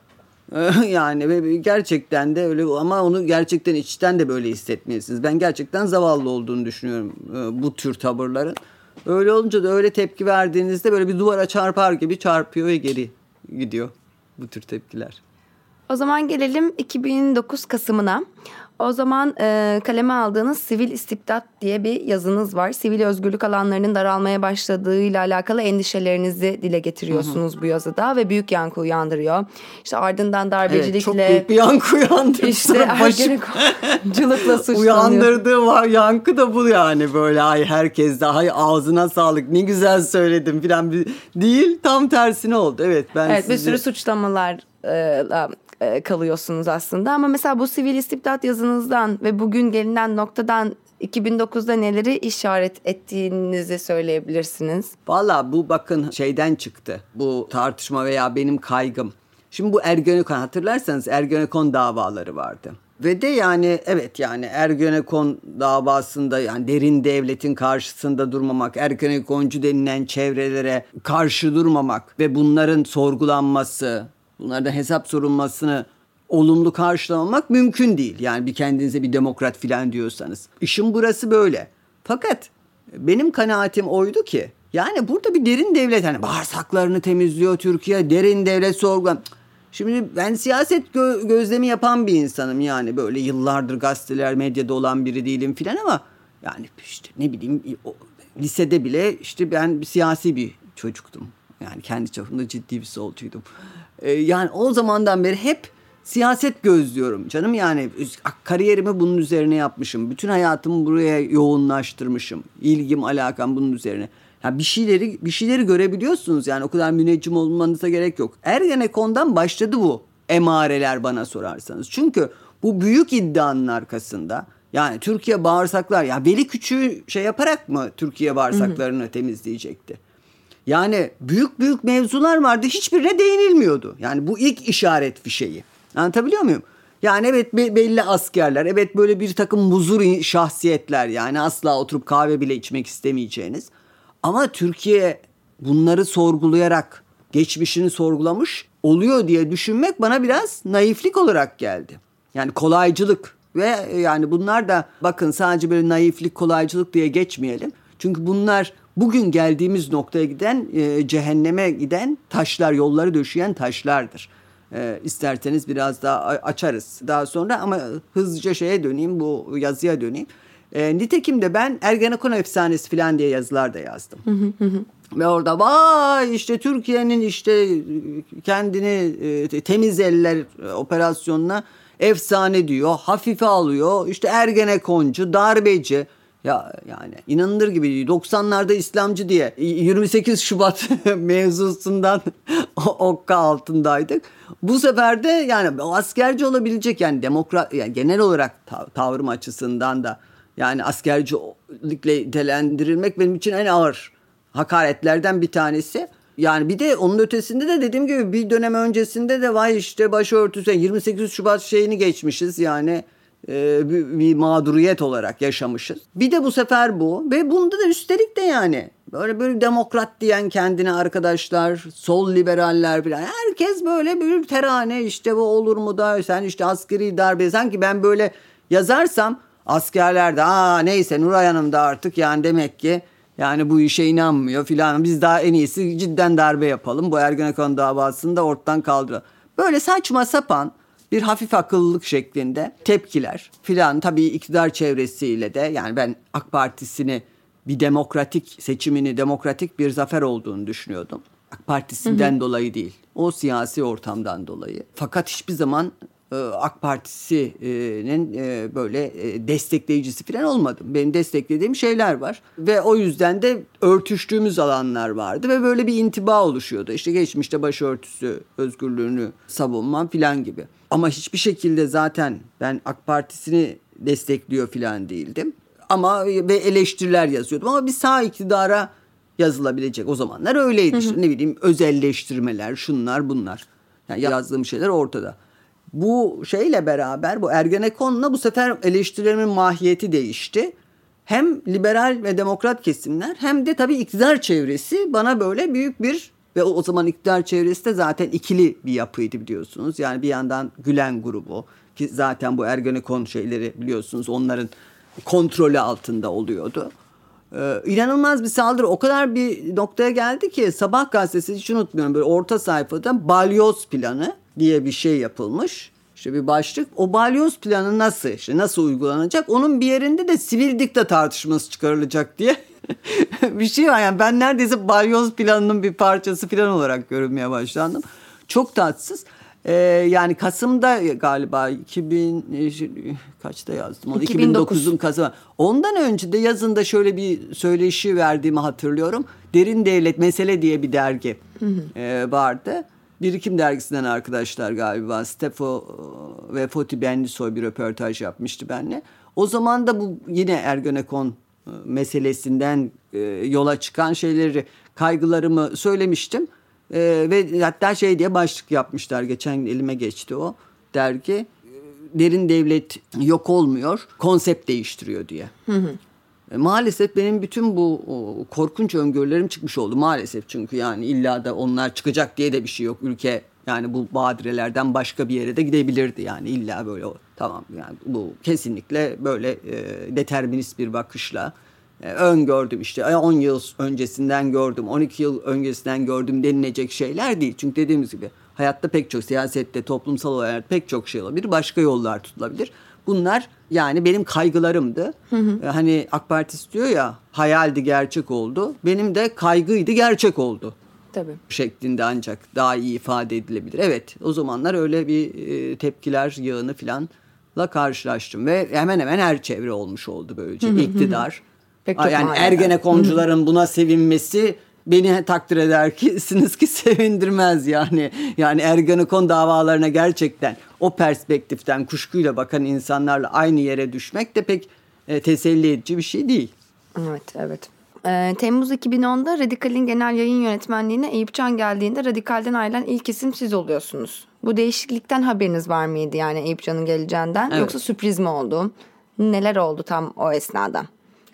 yani gerçekten de öyle ama onu gerçekten içten de böyle hissetmelisiniz. Ben gerçekten zavallı olduğunu düşünüyorum e, bu tür tavırların. Öyle olunca da öyle tepki verdiğinizde böyle bir duvara çarpar gibi çarpıyor ve geri gidiyor bu tür tepkiler. O zaman gelelim 2009 Kasım'ına. O zaman e, kaleme aldığınız sivil istibdat diye bir yazınız var. Sivil özgürlük alanlarının daralmaya başladığıyla alakalı endişelerinizi dile getiriyorsunuz hı hı. bu yazıda ve büyük yankı uyandırıyor. İşte ardından darbecilikle... Evet, çok büyük bir yankı uyandırdı. İşte ergenekocılıkla suçlanıyor. Uyandırdığı var, yankı da bu yani böyle ay herkes de ay ağzına sağlık ne güzel söyledim falan değil tam tersine oldu. Evet ben Evet sizi... bir sürü suçlamalar e, kalıyorsunuz aslında. Ama mesela bu sivil istibdat yazınızdan ve bugün gelinen noktadan 2009'da neleri işaret ettiğinizi söyleyebilirsiniz? Valla bu bakın şeyden çıktı. Bu tartışma veya benim kaygım. Şimdi bu Ergenekon hatırlarsanız Ergenekon davaları vardı. Ve de yani evet yani Ergenekon davasında yani derin devletin karşısında durmamak, Ergenekoncu denilen çevrelere karşı durmamak ve bunların sorgulanması, bunlardan hesap sorulmasını olumlu karşılamak mümkün değil. Yani bir kendinize bir demokrat filan diyorsanız. İşin burası böyle. Fakat benim kanaatim oydu ki yani burada bir derin devlet hani bağırsaklarını temizliyor Türkiye derin devlet sorgulan. Şimdi ben siyaset gö- gözlemi yapan bir insanım yani böyle yıllardır gazeteler medyada olan biri değilim filan ama yani işte ne bileyim lisede bile işte ben siyasi bir çocuktum. Yani kendi çapımda ciddi bir solcuydum. Ee, yani o zamandan beri hep siyaset gözlüyorum canım yani kariyerimi bunun üzerine yapmışım. Bütün hayatımı buraya yoğunlaştırmışım. İlgim, alakam bunun üzerine. Ya bir şeyleri bir şeyleri görebiliyorsunuz yani o kadar müneccim olmanıza gerek yok. Ergenekon'dan başladı bu emareler bana sorarsanız. Çünkü bu büyük iddianın arkasında yani Türkiye bağırsaklar ya Veli Küçük'ü şey yaparak mı Türkiye bağırsaklarını hı hı. temizleyecekti? Yani büyük büyük mevzular vardı hiçbirine değinilmiyordu. Yani bu ilk işaret fişeği. Anlatabiliyor muyum? Yani evet belli askerler, evet böyle bir takım muzur şahsiyetler yani asla oturup kahve bile içmek istemeyeceğiniz. Ama Türkiye bunları sorgulayarak geçmişini sorgulamış oluyor diye düşünmek bana biraz naiflik olarak geldi. Yani kolaycılık ve yani bunlar da bakın sadece böyle naiflik, kolaycılık diye geçmeyelim. Çünkü bunlar bugün geldiğimiz noktaya giden, e, cehenneme giden taşlar, yolları döşeyen taşlardır. E, isterseniz biraz daha açarız daha sonra ama hızlıca şeye döneyim, bu yazıya döneyim. E, nitekim de ben Ergenekon efsanesi falan diye yazılar da yazdım. Ve orada vay işte Türkiye'nin işte kendini e, temiz eller operasyonuna efsane diyor, hafife alıyor. İşte Ergenekoncu, darbeci. Ya yani inanılır gibi 90'larda İslamcı diye 28 Şubat mevzusundan okka altındaydık. Bu sefer de yani askerci olabilecek yani demokrat yani genel olarak tav- tavrım açısından da yani askercilikle nitelendirilmek benim için en ağır hakaretlerden bir tanesi. Yani bir de onun ötesinde de dediğim gibi bir dönem öncesinde de vay işte başörtüsü 28 Şubat şeyini geçmişiz yani bir, bir mağduriyet olarak yaşamışız. Bir de bu sefer bu ve bunda da üstelik de yani böyle böyle demokrat diyen kendine arkadaşlar, sol liberaller falan herkes böyle bir terane işte bu olur mu da sen işte askeri darbe sanki ben böyle yazarsam askerler de aa neyse Nuray Hanım da artık yani demek ki yani bu işe inanmıyor filan. Biz daha en iyisi cidden darbe yapalım. Bu Ergenekon davasını da ortadan kaldıralım. Böyle saçma sapan bir hafif akıllılık şeklinde tepkiler filan tabii iktidar çevresiyle de yani ben AK Partisi'ni bir demokratik seçimini demokratik bir zafer olduğunu düşünüyordum. AK Partisi'nden hı hı. dolayı değil. O siyasi ortamdan dolayı. Fakat hiçbir zaman AK Partisi'nin e, böyle e, destekleyicisi falan olmadım. Benim desteklediğim şeyler var. Ve o yüzden de örtüştüğümüz alanlar vardı ve böyle bir intiba oluşuyordu. İşte geçmişte başörtüsü özgürlüğünü savunmam falan gibi. Ama hiçbir şekilde zaten ben AK Partisi'ni destekliyor falan değildim. Ama ve eleştiriler yazıyordum ama bir sağ iktidara yazılabilecek o zamanlar öyleydi. Hı hı. ne bileyim özelleştirmeler, şunlar bunlar. Yani yazdığım şeyler ortada. Bu şeyle beraber bu Ergenekon'la bu sefer eleştirilerimin mahiyeti değişti. Hem liberal ve demokrat kesimler hem de tabii iktidar çevresi bana böyle büyük bir ve o, zaman iktidar çevresi de zaten ikili bir yapıydı biliyorsunuz. Yani bir yandan Gülen grubu ki zaten bu Ergenekon şeyleri biliyorsunuz onların kontrolü altında oluyordu. Ee, inanılmaz bir saldırı o kadar bir noktaya geldi ki Sabah gazetesi hiç unutmuyorum böyle orta sayfada balyoz planı diye bir şey yapılmış. İşte bir başlık. O balyoz planı nasıl, işte nasıl uygulanacak? Onun bir yerinde de sivil dikta tartışması çıkarılacak diye bir şey var. Yani ben neredeyse balyoz planının bir parçası falan olarak görünmeye başlandım. Çok tatsız. Ee, yani Kasım'da galiba 2000 e, kaçta yazdım onu 2009'un Kasım. Ondan önce de yazında şöyle bir söyleşi verdiğimi hatırlıyorum. Derin Devlet Mesele diye bir dergi hı hı. E, vardı. Birikim dergisinden arkadaşlar galiba Stefo e, ve Foti Benlisoy bir röportaj yapmıştı benimle. O zaman da bu yine Ergenekon e, meselesinden e, yola çıkan şeyleri, kaygılarımı söylemiştim. ve hatta şey diye başlık yapmışlar. Geçen elime geçti o dergi. Derin devlet yok olmuyor, konsept değiştiriyor diye. Hı hı. E, maalesef benim bütün bu korkunç öngörülerim çıkmış oldu. Maalesef çünkü yani illa da onlar çıkacak diye de bir şey yok. Ülke yani bu badirelerden başka bir yere de gidebilirdi. Yani illa böyle tamam yani bu kesinlikle böyle e, determinist bir bakışla e, öngördüm işte. 10 yıl öncesinden gördüm 12 yıl öncesinden gördüm denilecek şeyler değil. Çünkü dediğimiz gibi hayatta pek çok siyasette toplumsal olarak pek çok şey olabilir başka yollar tutulabilir Bunlar yani benim kaygılarımdı. Hı hı. Ee, hani AK Parti istiyor ya hayaldi gerçek oldu. Benim de kaygıydı gerçek oldu. Tabii. Şeklinde ancak daha iyi ifade edilebilir. Evet o zamanlar öyle bir e, tepkiler yağını filanla karşılaştım. Ve hemen hemen her çevre olmuş oldu böylece. Hı hı. İktidar. Pek yani Ergenekoncuların buna sevinmesi beni takdir eder kisiniz ki sevindirmez yani. Yani Ergenekon davalarına gerçekten o perspektiften kuşkuyla bakan insanlarla aynı yere düşmek de pek e, teselli edici bir şey değil. Evet, evet. Ee, Temmuz 2010'da Radikal'in genel yayın yönetmenliğine Eyüp Can geldiğinde Radikal'den ayrılan ilk isim siz oluyorsunuz. Bu değişiklikten haberiniz var mıydı yani Eyüp Can'ın geleceğinden evet. yoksa sürpriz mi oldu? Neler oldu tam o esnada?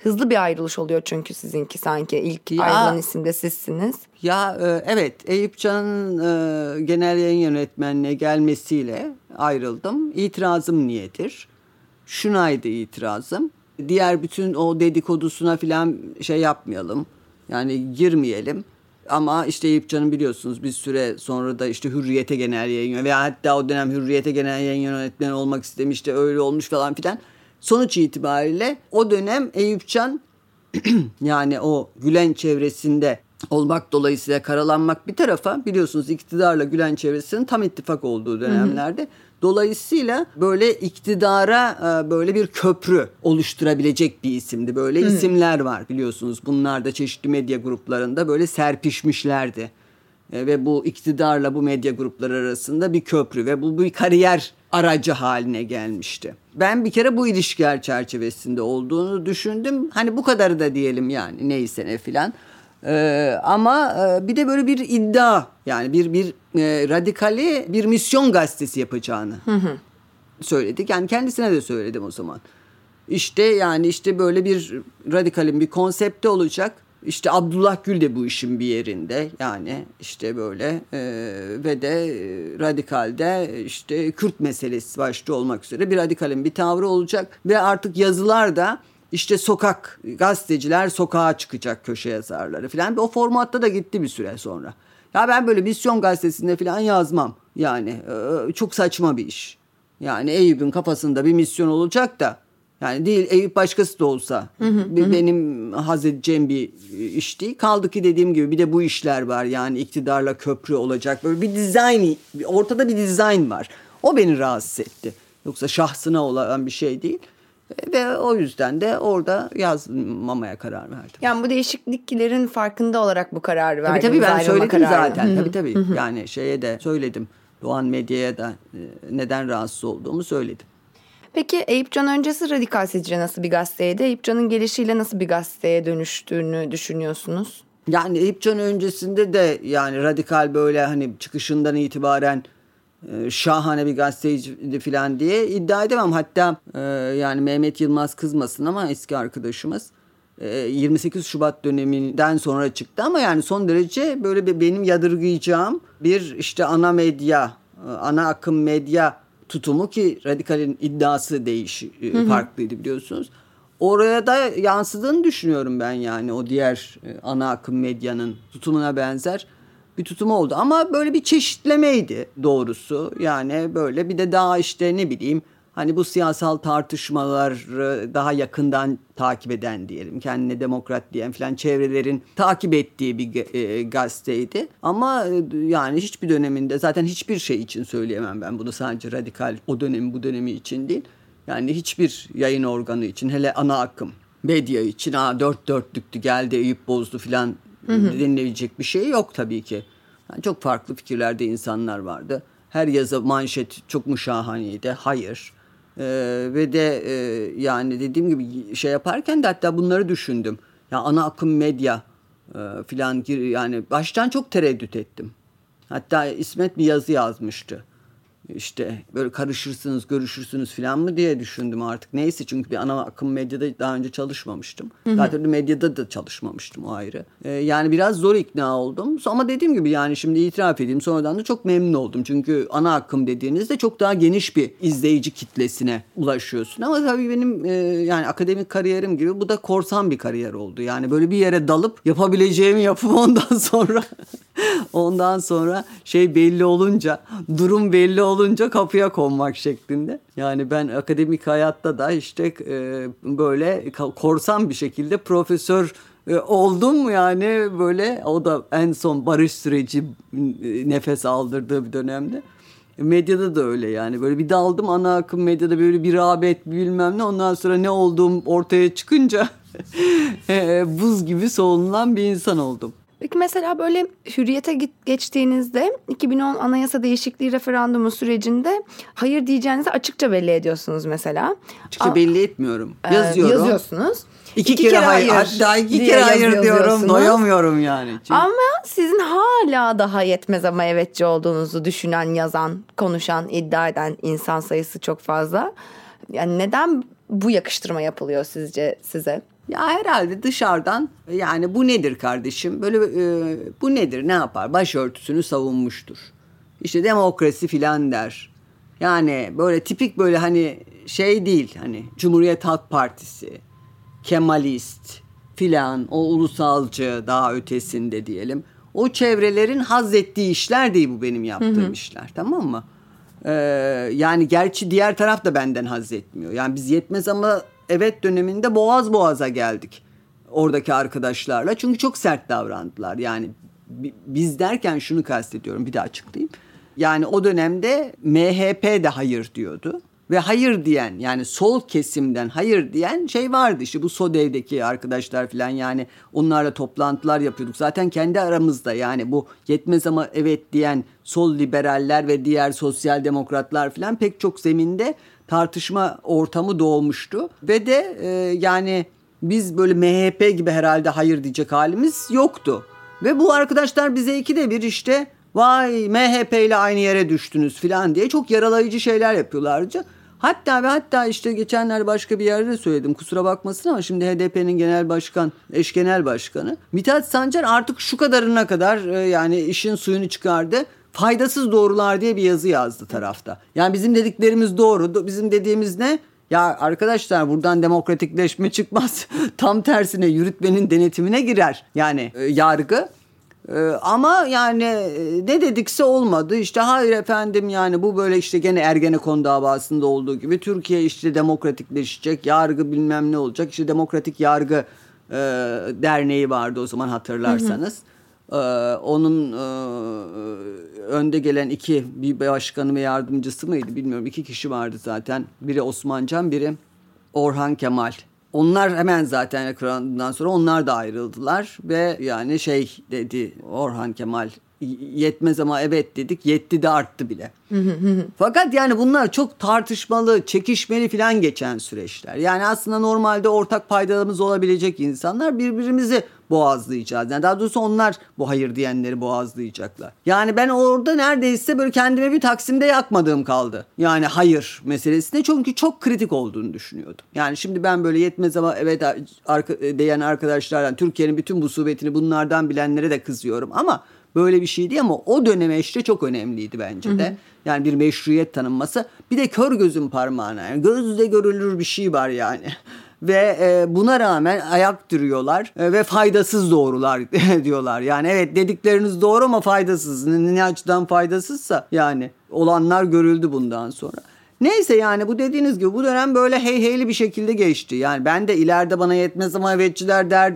Hızlı bir ayrılış oluyor çünkü sizinki sanki ilk ya, ayrılan isim de sizsiniz. Ya e, evet Eyüp Can'ın e, genel yayın yönetmenliğe gelmesiyle ayrıldım. İtirazım niyedir? Şunaydı itirazım. Diğer bütün o dedikodusuna falan şey yapmayalım. Yani girmeyelim. Ama işte Eyüp Can'ın biliyorsunuz bir süre sonra da işte Hürriyet'e genel yayın veya hatta o dönem Hürriyet'e genel yayın yönetmeni olmak istemişti öyle olmuş falan filan. Sonuç itibariyle o dönem Eyüpcan yani o Gülen çevresinde olmak dolayısıyla karalanmak bir tarafa biliyorsunuz iktidarla Gülen çevresinin tam ittifak olduğu dönemlerde. Hı hı. Dolayısıyla böyle iktidara e, böyle bir köprü oluşturabilecek bir isimdi. Böyle hı. isimler var biliyorsunuz. Bunlar da çeşitli medya gruplarında böyle serpişmişlerdi. E, ve bu iktidarla bu medya grupları arasında bir köprü ve bu bir kariyer aracı haline gelmişti. Ben bir kere bu ilişkiler çerçevesinde olduğunu düşündüm. Hani bu kadarı da diyelim yani neyse ne filan. Ee, ama e, bir de böyle bir iddia yani bir bir e, radikali bir misyon gazetesi yapacağını hı hı. söyledik. Yani kendisine de söyledim o zaman. İşte yani işte böyle bir radikalin bir konsepti olacak işte Abdullah Gül de bu işin bir yerinde yani işte böyle e, ve de e, radikalde işte Kürt meselesi başta olmak üzere bir radikalin bir tavrı olacak ve artık yazılar da işte sokak gazeteciler sokağa çıkacak köşe yazarları falan o formatta da gitti bir süre sonra. Ya ben böyle misyon gazetesinde falan yazmam yani e, çok saçma bir iş. Yani Eyüp'ün kafasında bir misyon olacak da Yani değil Eyüp başkası da olsa hı hı, benim hı. haz edeceğim bir iş değil. Kaldı ki dediğim gibi bir de bu işler var. Yani iktidarla köprü olacak. Böyle bir dizayn, ortada bir dizayn var. O beni rahatsız etti. Yoksa şahsına olan bir şey değil. Ve o yüzden de orada yazmamaya karar verdim. Yani bu değişikliklerin farkında olarak bu kararı verdim. Tabii tabii ben söyledim kararı. zaten. tabii tabii. yani şeye de söyledim. Doğan Medya'ya da e, neden rahatsız olduğumu söyledim. Peki Eyüp Can öncesi Radikal sizce nasıl bir gazeteydi? Eyüp Can'ın gelişiyle nasıl bir gazeteye dönüştüğünü düşünüyorsunuz? Yani Eyüp Can öncesinde de yani radikal böyle hani çıkışından itibaren e, şahane bir gazeteci falan diye iddia edemem. Hatta e, yani Mehmet Yılmaz kızmasın ama eski arkadaşımız 28 Şubat döneminden sonra çıktı ama yani son derece böyle bir benim yadırgayacağım bir işte ana medya, ana akım medya tutumu ki radikalin iddiası değiş hı farklıydı biliyorsunuz. Oraya da yansıdığını düşünüyorum ben yani o diğer ana akım medyanın tutumuna benzer bir tutum oldu. Ama böyle bir çeşitlemeydi doğrusu. Yani böyle bir de daha işte ne bileyim hani bu siyasal tartışmaları daha yakından takip eden diyelim kendine demokrat diyen falan çevrelerin takip ettiği bir e, gazeteydi. Ama e, yani hiçbir döneminde zaten hiçbir şey için söyleyemem ben bunu sadece radikal o dönemi bu dönemi için değil. Yani hiçbir yayın organı için hele ana akım medya için ha dört dörtlüktü geldi Eyüp bozdu filan denilebilecek bir şey yok tabii ki. Yani çok farklı fikirlerde insanlar vardı. Her yazı manşet çok mu şahaneydi? Hayır. Ee, ve de e, yani dediğim gibi şey yaparken de hatta bunları düşündüm. Ya ana akım medya e, filan yani baştan çok tereddüt ettim. Hatta İsmet bir yazı yazmıştı işte böyle karışırsınız, görüşürsünüz falan mı diye düşündüm artık. Neyse çünkü bir ana akım medyada daha önce çalışmamıştım. Hı hı. Zaten medyada da çalışmamıştım o ayrı. Ee, yani biraz zor ikna oldum. Ama dediğim gibi yani şimdi itiraf edeyim sonradan da çok memnun oldum. Çünkü ana akım dediğinizde çok daha geniş bir izleyici kitlesine ulaşıyorsun. Ama tabii benim e, yani akademik kariyerim gibi bu da korsan bir kariyer oldu. Yani böyle bir yere dalıp yapabileceğimi yapıp ondan sonra ondan sonra şey belli olunca durum belli olunca kapıya konmak şeklinde. Yani ben akademik hayatta da işte e, böyle korsan bir şekilde profesör e, oldum yani böyle o da en son barış süreci e, nefes aldırdığı bir dönemde. Medyada da öyle yani böyle bir daldım ana akım medyada böyle bir rağbet bilmem ne ondan sonra ne olduğum ortaya çıkınca buz gibi soğunulan bir insan oldum. Peki mesela böyle hürriyete geçtiğinizde 2010 anayasa değişikliği referandumu sürecinde hayır diyeceğinizi açıkça belli ediyorsunuz mesela. Açıkça A- belli etmiyorum. E, Yazıyorum. Yazıyorsunuz. İki, iki kere, kere hayır, hatta iki kere hayır diyorum. Doyamıyorum yani. Çünkü... Ama sizin hala daha yetmez ama evetçi olduğunuzu düşünen, yazan, konuşan, iddia eden insan sayısı çok fazla. Yani neden bu yakıştırma yapılıyor sizce size? Ya herhalde dışarıdan yani bu nedir kardeşim? Böyle e, bu nedir? Ne yapar? Başörtüsünü savunmuştur. İşte demokrasi filan der. Yani böyle tipik böyle hani şey değil hani Cumhuriyet Halk Partisi, Kemalist filan o ulusalcı daha ötesinde diyelim. O çevrelerin haz ettiği işler değil bu benim yaptığım hı hı. işler tamam mı? Ee, yani gerçi diğer taraf da benden haz etmiyor. Yani biz yetmez ama evet döneminde boğaz boğaza geldik oradaki arkadaşlarla. Çünkü çok sert davrandılar. Yani biz derken şunu kastediyorum bir daha açıklayayım. Yani o dönemde MHP de hayır diyordu. Ve hayır diyen yani sol kesimden hayır diyen şey vardı işte bu SODEV'deki arkadaşlar falan yani onlarla toplantılar yapıyorduk. Zaten kendi aramızda yani bu yetmez ama evet diyen sol liberaller ve diğer sosyal demokratlar falan pek çok zeminde tartışma ortamı doğmuştu. Ve de e, yani biz böyle MHP gibi herhalde hayır diyecek halimiz yoktu. Ve bu arkadaşlar bize ikide bir işte vay MHP ile aynı yere düştünüz falan diye çok yaralayıcı şeyler yapıyorlardı. Hatta ve hatta işte geçenler başka bir yerde söyledim kusura bakmasın ama şimdi HDP'nin genel başkan, eş genel başkanı Mithat Sancar artık şu kadarına kadar e, yani işin suyunu çıkardı faydasız doğrular diye bir yazı yazdı tarafta. Yani bizim dediklerimiz doğru. Bizim dediğimiz ne? Ya arkadaşlar buradan demokratikleşme çıkmaz. Tam tersine yürütmenin denetimine girer. Yani e, yargı Ee, ama yani e, ne dedikse olmadı. İşte hayır efendim yani bu böyle işte gene Ergenekon davasında olduğu gibi Türkiye işte demokratikleşecek, yargı bilmem ne olacak. İşte Demokratik Yargı e, Derneği vardı o zaman hatırlarsanız. Hı hı. Ee, onun e, önde gelen iki bir başkanı ve yardımcısı mıydı bilmiyorum. iki kişi vardı zaten. Biri Osmancan, biri Orhan Kemal. Onlar hemen zaten ekrandan sonra onlar da ayrıldılar ve yani şey dedi Orhan Kemal yetmez ama evet dedik yetti de arttı bile. Fakat yani bunlar çok tartışmalı, çekişmeli falan geçen süreçler. Yani aslında normalde ortak paydalarımız olabilecek insanlar birbirimizi boğazlayacağız. Yani daha doğrusu onlar bu hayır diyenleri boğazlayacaklar. Yani ben orada neredeyse böyle kendime bir Taksim'de yakmadığım kaldı. Yani hayır meselesine çünkü çok kritik olduğunu düşünüyordum. Yani şimdi ben böyle yetmez ama evet arka, diyen arkadaşlardan Türkiye'nin bütün bu subetini bunlardan bilenlere de kızıyorum ama böyle bir şeydi ama o döneme işte çok önemliydi bence de. Hı hı. Yani bir meşruiyet tanınması. Bir de kör gözün parmağına. Yani gözle görülür bir şey var yani ve e, buna rağmen ayak duruyorlar e, ve faydasız doğrular diyorlar. Yani evet dedikleriniz doğru ama faydasız. Ne, ne açıdan faydasızsa yani olanlar görüldü bundan sonra. Neyse yani bu dediğiniz gibi bu dönem böyle hey heyli bir şekilde geçti. Yani ben de ileride bana yetmez ama evetçiler der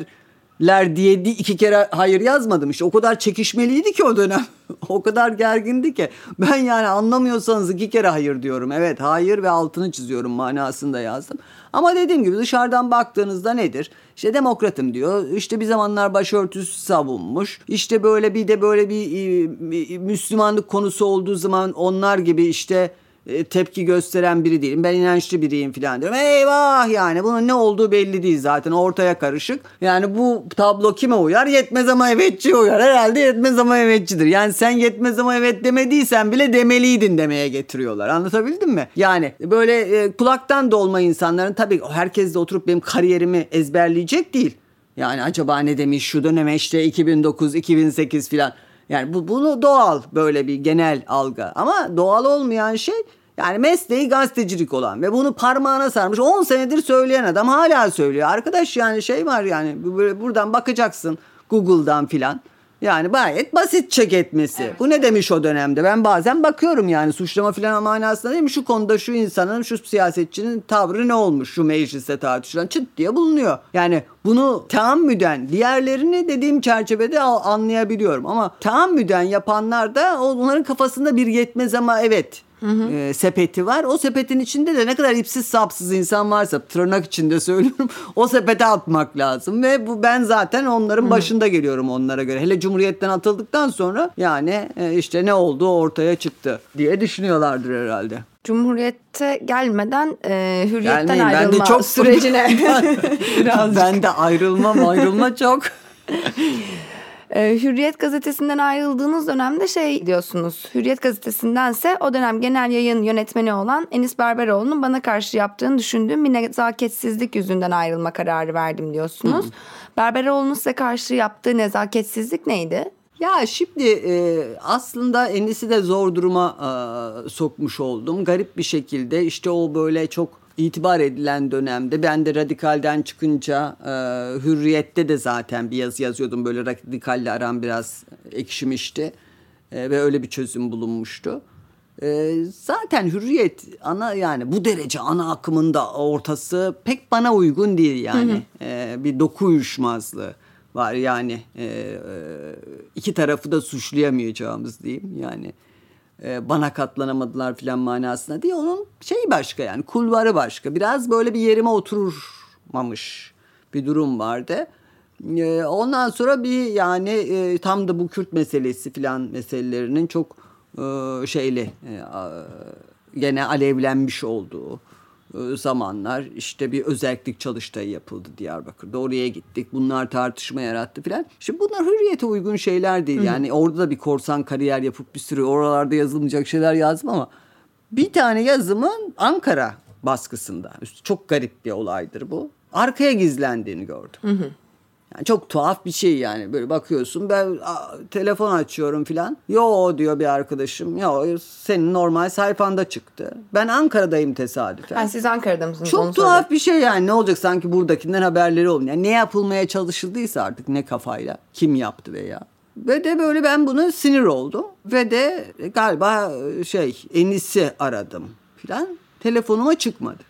ler diye iki kere hayır yazmadım işte. O kadar çekişmeliydi ki o dönem. O kadar gergindi ki. Ben yani anlamıyorsanız iki kere hayır diyorum. Evet hayır ve altını çiziyorum manasında yazdım. Ama dediğim gibi dışarıdan baktığınızda nedir? İşte demokratım diyor. İşte bir zamanlar başörtüsü savunmuş. İşte böyle bir de böyle bir Müslümanlık konusu olduğu zaman onlar gibi işte e, tepki gösteren biri değilim. Ben inançlı biriyim falan diyorum. Eyvah yani bunun ne olduğu belli değil zaten ortaya karışık. Yani bu tablo kime uyar? Yetmez ama evetçi uyar. Herhalde yetmez ama evetçidir. Yani sen yetmez ama evet demediysen bile demeliydin demeye getiriyorlar. Anlatabildim mi? Yani böyle e, kulaktan dolma insanların tabii herkes de oturup benim kariyerimi ezberleyecek değil. Yani acaba ne demiş şu döneme işte 2009, 2008 filan. Yani bu bunu doğal böyle bir genel algı. Ama doğal olmayan şey yani mesleği gazetecilik olan ve bunu parmağına sarmış 10 senedir söyleyen adam hala söylüyor. Arkadaş yani şey var yani buradan bakacaksın Google'dan filan. Yani gayet basit çek etmesi. Evet. Bu ne demiş o dönemde? Ben bazen bakıyorum yani suçlama filan manasında değil mi? Şu konuda şu insanın, şu siyasetçinin tavrı ne olmuş şu mecliste tartışılan çıt diye bulunuyor. Yani bunu taammüden diğerlerini dediğim çerçevede anlayabiliyorum ama taammüden yapanlar da onların kafasında bir yetmez ama evet Hı E, sepeti var. O sepetin içinde de ne kadar ipsiz sapsız insan varsa tırnak içinde söylüyorum o sepete atmak lazım ve bu ben zaten onların hı. başında geliyorum onlara göre. Hele Cumhuriyet'ten atıldıktan sonra yani e, işte ne olduğu ortaya çıktı diye düşünüyorlardır herhalde. Cumhuriyette gelmeden e, hürriyetten Gelmeyin, ayrılma ben de çok sürecine. ben de ayrılmam ayrılma çok. Ee, Hürriyet gazetesinden ayrıldığınız dönemde şey diyorsunuz. Hürriyet gazetesindense o dönem genel yayın yönetmeni olan Enis Berberoğlu'nun bana karşı yaptığını düşündüğüm bir nezaketsizlik yüzünden ayrılma kararı verdim diyorsunuz. Hı. Berberoğlu'nun size karşı yaptığı nezaketsizlik neydi? Ya şimdi e, aslında Enis'i de zor duruma e, sokmuş oldum. Garip bir şekilde işte o böyle çok itibar edilen dönemde ben de radikalden çıkınca e, hürriyette de zaten bir yazı yazıyordum böyle radikalle aram biraz ekşimişti e, ve öyle bir çözüm bulunmuştu. E, zaten hürriyet ana yani bu derece ana akımında ortası pek bana uygun değil yani hı hı. E, bir doku uyuşmazlığı var yani e, e iki tarafı da suçlayamayacağımız diyeyim yani bana katlanamadılar filan manasına diye onun şeyi başka yani kulvarı başka. Biraz böyle bir yerime oturmamış bir durum vardı. E, ondan sonra bir yani e, tam da bu Kürt meselesi filan meselelerinin çok şeyli gene alevlenmiş olduğu e, zamanlar işte bir özellik çalıştayı yapıldı Diyarbakır'da. Oraya gittik. Bunlar tartışma yarattı filan. Şimdi bunlar hürriyete uygun şeyler değil. Yani orada da bir korsan kariyer yapıp bir sürü oralarda yazılmayacak şeyler yazdım ama bir tane yazımın Ankara baskısında. Çok garip bir olaydır bu. Arkaya gizlendiğini gördüm. Hı hı. Yani çok tuhaf bir şey yani böyle bakıyorsun ben a, telefon açıyorum filan. Yo diyor bir arkadaşım. Yo senin normal sayfanda çıktı. Ben Ankara'dayım tesadüfen. Yani siz Ankara'da mısınız? Çok Onu tuhaf bir şey yani ne olacak sanki buradakinden haberleri olmuyor. Yani ne yapılmaya çalışıldıysa artık ne kafayla kim yaptı veya. Ve de böyle ben buna sinir oldum. Ve de galiba şey Enis'i aradım filan. Telefonuma çıkmadı.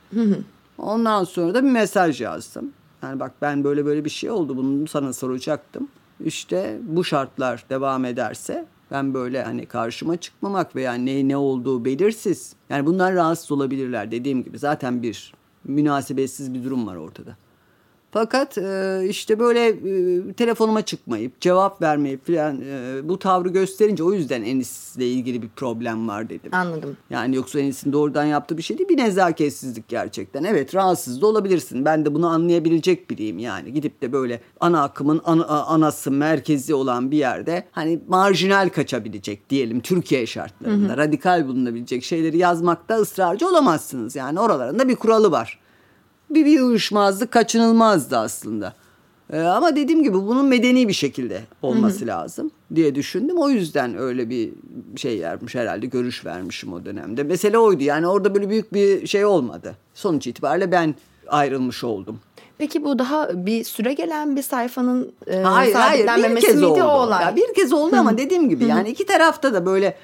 Ondan sonra da bir mesaj yazdım. Yani bak ben böyle böyle bir şey oldu bunu sana soracaktım. İşte bu şartlar devam ederse ben böyle hani karşıma çıkmamak veya ne ne olduğu belirsiz. Yani bunlar rahatsız olabilirler dediğim gibi zaten bir münasebetsiz bir durum var ortada. Fakat e, işte böyle e, telefonuma çıkmayıp cevap vermeyip falan e, bu tavrı gösterince o yüzden Enis'le ilgili bir problem var dedim. Anladım. Yani yoksa Enis'in doğrudan yaptığı bir şey değil bir nezaketsizlik gerçekten. Evet rahatsız da olabilirsin. Ben de bunu anlayabilecek biriyim yani. Gidip de böyle ana akımın ana, anası merkezi olan bir yerde hani marjinal kaçabilecek diyelim Türkiye şartlarında. Hı hı. Radikal bulunabilecek şeyleri yazmakta ısrarcı olamazsınız. Yani oralarında bir kuralı var bir, bir uyuşmazlık kaçınılmazdı aslında. Ee, ama dediğim gibi bunun medeni bir şekilde olması Hı-hı. lazım diye düşündüm. O yüzden öyle bir şey vermiş herhalde görüş vermişim o dönemde. Mesele oydu yani orada böyle büyük bir şey olmadı. Sonuç itibariyle ben ayrılmış oldum. Peki bu daha bir süre gelen bir sayfanın e, hayır, hayır, bir kez miydi oldu. o olay? Ya bir kez oldu ama dediğim gibi yani iki tarafta da böyle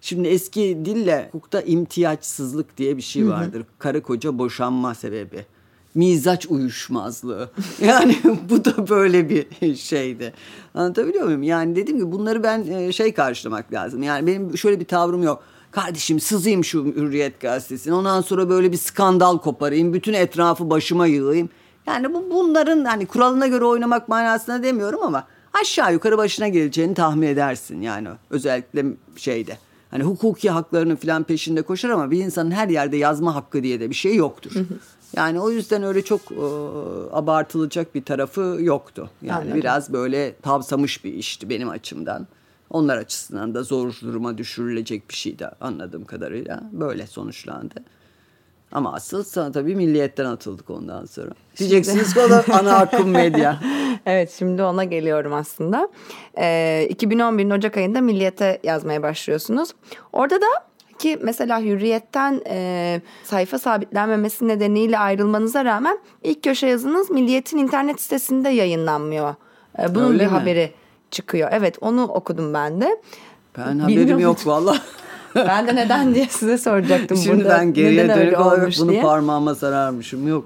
Şimdi eski dille hukukta imtiyaçsızlık diye bir şey vardır. Karı koca boşanma sebebi mizaç uyuşmazlığı. Yani bu da böyle bir şeydi. Anlatabiliyor muyum? Yani dedim ki bunları ben e, şey karşılamak lazım. Yani benim şöyle bir tavrım yok. Kardeşim sızayım şu Hürriyet gazetesine. Ondan sonra böyle bir skandal koparayım. Bütün etrafı başıma yığayım. Yani bu bunların hani kuralına göre oynamak manasına demiyorum ama aşağı yukarı başına geleceğini tahmin edersin yani özellikle şeyde. Hani hukuki haklarının falan peşinde koşar ama bir insanın her yerde yazma hakkı diye de bir şey yoktur. Yani o yüzden öyle çok e, abartılacak bir tarafı yoktu. Yani Anladım. biraz böyle tavsamış bir işti benim açımdan. Onlar açısından da zor duruma düşürülecek bir şeydi anladığım kadarıyla. Böyle sonuçlandı. Ama asıl sana tabii milliyetten atıldık ondan sonra. Diyeceksiniz ki o da ana akım medya. evet şimdi ona geliyorum aslında. Ee, 2011'in Ocak ayında Milliyet'e yazmaya başlıyorsunuz. Orada da ki mesela hürriyetten e, sayfa sabitlenmemesi nedeniyle ayrılmanıza rağmen ilk köşe yazınız Milliyet'in internet sitesinde yayınlanmıyor. E, bunun Öyle bir mi? haberi çıkıyor. Evet onu okudum ben de. Ben haberim yok valla. ben de neden diye size soracaktım Şimdi burada. ben geriye neden dönük olarak bunu diye. parmağıma sararmışım. Yok.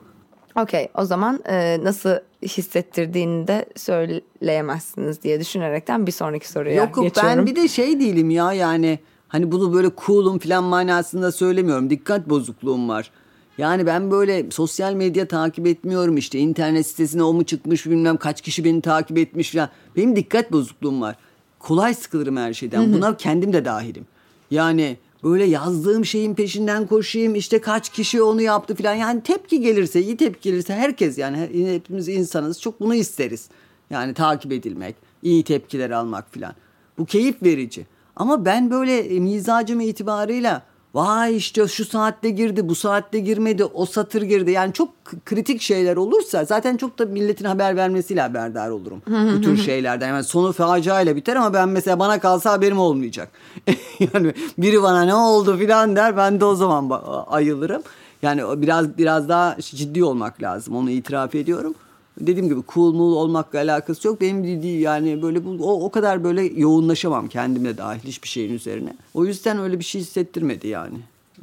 Okey o zaman e, nasıl hissettirdiğini de söyleyemezsiniz diye düşünerekten bir sonraki soruya Yok, geçiyorum. Yok ben bir de şey değilim ya yani Hani bunu böyle cool'um falan manasında söylemiyorum. Dikkat bozukluğum var. Yani ben böyle sosyal medya takip etmiyorum işte. internet sitesine o mu çıkmış bilmem kaç kişi beni takip etmiş falan. Benim dikkat bozukluğum var. Kolay sıkılırım her şeyden. Buna kendim de dahilim. Yani böyle yazdığım şeyin peşinden koşayım işte kaç kişi onu yaptı falan. Yani tepki gelirse iyi tepki gelirse herkes yani hepimiz insanız çok bunu isteriz. Yani takip edilmek, iyi tepkiler almak falan. Bu keyif verici. Ama ben böyle e, mizacım itibarıyla vay işte şu saatte girdi bu saatte girmedi o satır girdi. Yani çok kritik şeyler olursa zaten çok da milletin haber vermesiyle haberdar olurum bu tür şeylerden. Yani sonu faciayla biter ama ben mesela bana kalsa haberim olmayacak. Yani biri bana ne oldu? filan der ben de o zaman ayılırım. Yani biraz biraz daha ciddi olmak lazım onu itiraf ediyorum dediğim gibi cool mul olmakla alakası yok. Benim değil yani böyle bu o, o kadar böyle yoğunlaşamam kendimle dahil hiçbir şeyin üzerine. O yüzden öyle bir şey hissettirmedi yani.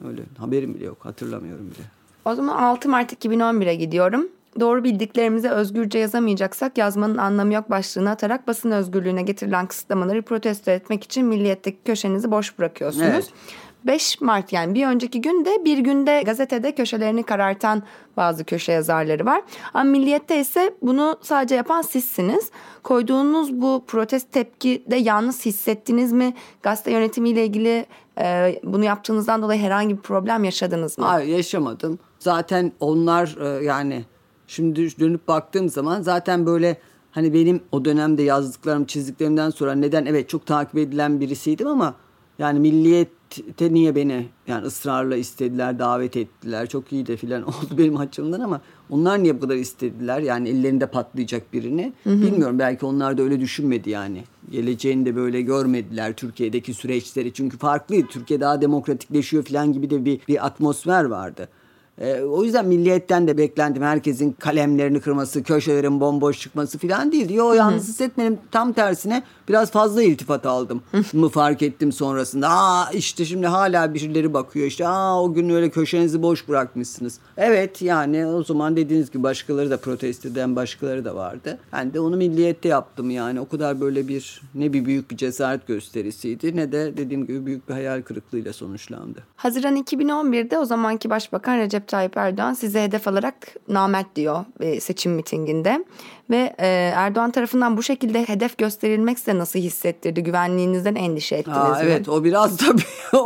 Öyle haberim bile yok hatırlamıyorum bile. O zaman 6 Mart 2011'e gidiyorum. Doğru bildiklerimizi özgürce yazamayacaksak yazmanın anlamı yok başlığını atarak basın özgürlüğüne getirilen kısıtlamaları protesto etmek için milliyetteki köşenizi boş bırakıyorsunuz. Evet. 5 Mart yani bir önceki günde bir günde gazetede köşelerini karartan bazı köşe yazarları var. Ama Milliyet'te ise bunu sadece yapan sizsiniz. Koyduğunuz bu protest tepki de yalnız hissettiniz mi? Gazete yönetimiyle ilgili e, bunu yaptığınızdan dolayı herhangi bir problem yaşadınız mı? Hayır yaşamadım. Zaten onlar e, yani şimdi dönüp baktığım zaman zaten böyle hani benim o dönemde yazdıklarım çizdiklerimden sonra neden evet çok takip edilen birisiydim ama yani milliyette niye beni yani ısrarla istediler, davet ettiler. Çok iyi de filan oldu benim açımdan ama onlar niye bu kadar istediler? Yani ellerinde patlayacak birini. Hı hı. Bilmiyorum belki onlar da öyle düşünmedi yani. Geleceğini de böyle görmediler Türkiye'deki süreçleri. Çünkü farklıydı. Türkiye daha demokratikleşiyor filan gibi de bir, bir atmosfer vardı. E, o yüzden milliyetten de beklendim herkesin kalemlerini kırması, köşelerin bomboş çıkması falan değil. Diyor o yalnız hissetmedim. Tam tersine biraz fazla iltifat aldım mı fark ettim sonrasında. Aa işte şimdi hala birileri bakıyor işte aa o gün öyle köşenizi boş bırakmışsınız. Evet yani o zaman dediğiniz gibi başkaları da protesto eden başkaları da vardı. Ben de onu milliyette yaptım yani. O kadar böyle bir ne bir büyük bir cesaret gösterisiydi ne de dediğim gibi büyük bir hayal kırıklığıyla sonuçlandı. Haziran 2011'de o zamanki Başbakan Recep Tayyip Erdoğan size hedef alarak namet diyor e, seçim mitinginde. Ve e, Erdoğan tarafından bu şekilde hedef gösterilmek size nasıl hissettirdi? Güvenliğinizden endişe ettiniz Aa, mi? Evet o biraz tabii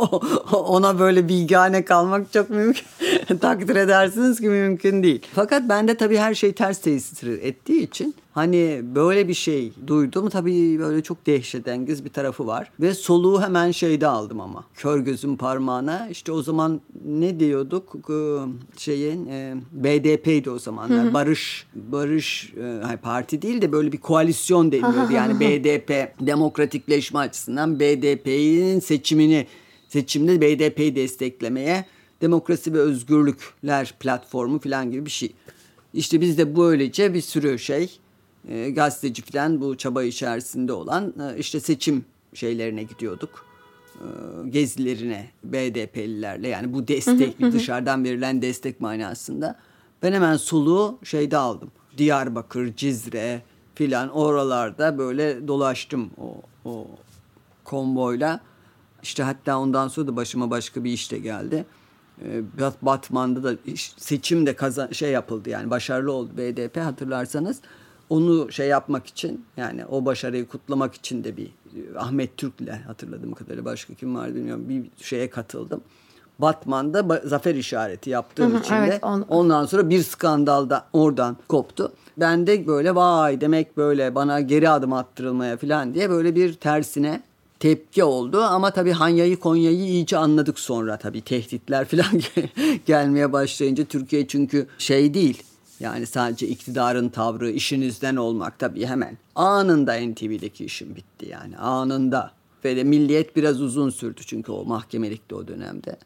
ona böyle bilgane kalmak çok mümkün. Takdir edersiniz ki mümkün değil. Fakat bende tabii her şey ters tesir ettiği için Hani böyle bir şey duydum tabii böyle çok dehşetengiz bir tarafı var. Ve soluğu hemen şeyde aldım ama. Kör gözüm parmağına işte o zaman ne diyorduk ee, şeyin e, BDP'ydi o zamanlar. Barış Barış e, parti değil de böyle bir koalisyon deniyordu. yani BDP demokratikleşme açısından BDP'nin seçimini seçimde BDP'yi desteklemeye demokrasi ve özgürlükler platformu falan gibi bir şey. İşte biz de böylece bir sürü şey e, gazeteci falan bu çaba içerisinde olan e, işte seçim şeylerine gidiyorduk. E, gezilerine BDP'lilerle yani bu destek dışarıdan verilen destek manasında. Ben hemen soluğu şeyde aldım. Diyarbakır, Cizre filan oralarda böyle dolaştım o, o konvoyla. İşte hatta ondan sonra da başıma başka bir iş de geldi. Batman'da da seçim de kazan şey yapıldı yani başarılı oldu BDP hatırlarsanız onu şey yapmak için yani o başarıyı kutlamak için de bir Ahmet Türk'le hatırladığım kadarıyla başka kim var bilmiyorum bir şeye katıldım. Batman'da zafer işareti yaptığım için de evet, on... ondan sonra bir skandal da oradan koptu. Ben de böyle vay demek böyle bana geri adım attırılmaya falan diye böyle bir tersine tepki oldu ama tabii Hanya'yı Konya'yı iyice anladık sonra tabii tehditler falan gelmeye başlayınca Türkiye çünkü şey değil yani sadece iktidarın tavrı, işinizden olmak tabii hemen. Anında NTV'deki işim bitti yani anında. Ve de milliyet biraz uzun sürdü çünkü o mahkemelikti o dönemde.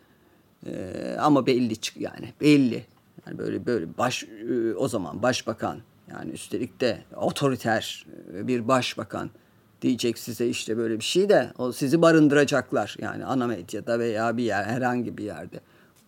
Ee, ama belli çık yani belli. Yani böyle böyle baş e, o zaman başbakan yani üstelik de otoriter e, bir başbakan diyecek size işte böyle bir şey de o sizi barındıracaklar yani ana medyada veya bir yer herhangi bir yerde.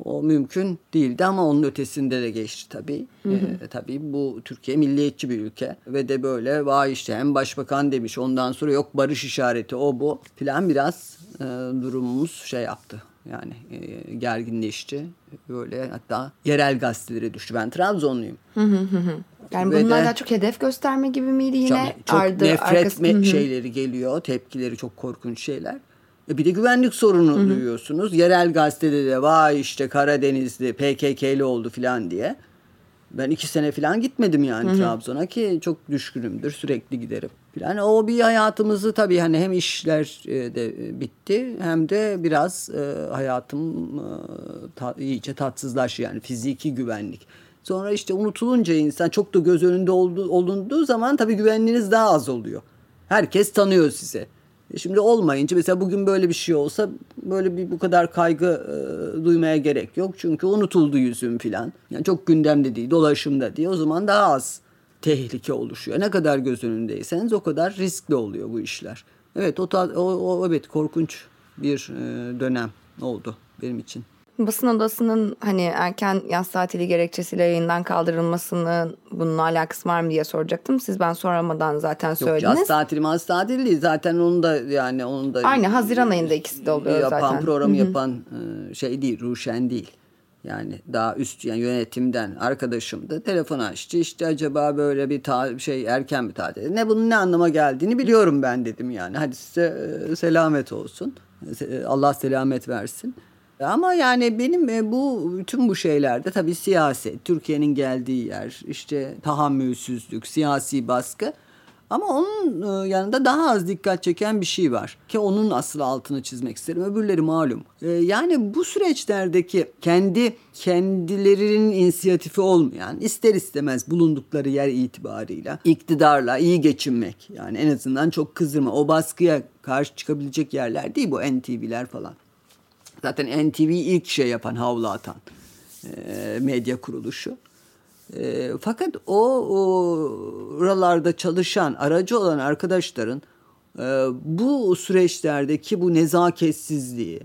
O mümkün değildi ama onun ötesinde de geçti tabii. Hı hı. E, tabii bu Türkiye milliyetçi bir ülke ve de böyle vay işte hem başbakan demiş ondan sonra yok barış işareti o bu filan biraz e, durumumuz şey yaptı. Yani e, gerginleşti. Böyle hatta yerel gazetelere düştü. Ben Trabzonluyum. Hı hı hı. Yani Ve bunlar de, daha çok hedef gösterme gibi miydi yine? Çok, çok ardı, nefret arkası... şeyleri geliyor. Tepkileri çok korkunç şeyler. E bir de güvenlik sorunu hı hı. duyuyorsunuz. Yerel gazetede de vay işte Karadenizli PKK'li oldu filan diye. Ben iki sene falan gitmedim yani Trabzon'a ki çok düşkünümdür sürekli giderim. Yani o bir hayatımızı tabii hani hem işler e, de bitti hem de biraz e, hayatım e, iyice tatsızlaştı yani fiziki güvenlik. Sonra işte unutulunca insan çok da göz önünde oldu, olunduğu zaman tabii güvenliğiniz daha az oluyor. Herkes tanıyor size. E, şimdi olmayınca mesela bugün böyle bir şey olsa böyle bir bu kadar kaygı e, duymaya gerek yok. Çünkü unutuldu yüzüm filan. Yani çok gündemde değil, dolaşımda değil. O zaman daha az tehlike oluşuyor. Ne kadar göz önündeyseniz o kadar riskli oluyor bu işler. Evet o, o, o evet korkunç bir e, dönem oldu benim için. Basın odasının hani erken yaz tatili gerekçesiyle yayından kaldırılmasının bununla alakası var mı diye soracaktım. Siz ben soramadan zaten söylediniz. Yok yaz tatili yaz tatili değil. Zaten onun da yani onun da. Aynı Haziran ayında ikisi de oluyor yapan, zaten. Programı Hı-hı. yapan e, şey değil Ruşen değil. Yani daha üst yani yönetimden arkadaşım da telefon açtı. İşte acaba böyle bir ta- şey erken bir tatil. Ne bunun ne anlama geldiğini biliyorum ben dedim yani. Hadi size e, selamet olsun. Allah selamet versin. Ama yani benim e, bu bütün bu şeylerde tabii siyaset, Türkiye'nin geldiği yer, işte tahammülsüzlük, siyasi baskı ama onun e, yanında daha az dikkat çeken bir şey var ki onun asıl altını çizmek isterim. Öbürleri malum. E, yani bu süreçlerdeki kendi kendilerinin inisiyatifi olmayan ister istemez bulundukları yer itibarıyla iktidarla iyi geçinmek yani en azından çok kızdırma o baskıya karşı çıkabilecek yerler değil bu NTV'ler falan. Zaten NTV ilk şey yapan havlu atan. e, medya kuruluşu. E, fakat o, o oralarda çalışan, aracı olan arkadaşların e, bu süreçlerdeki bu nezaketsizliği,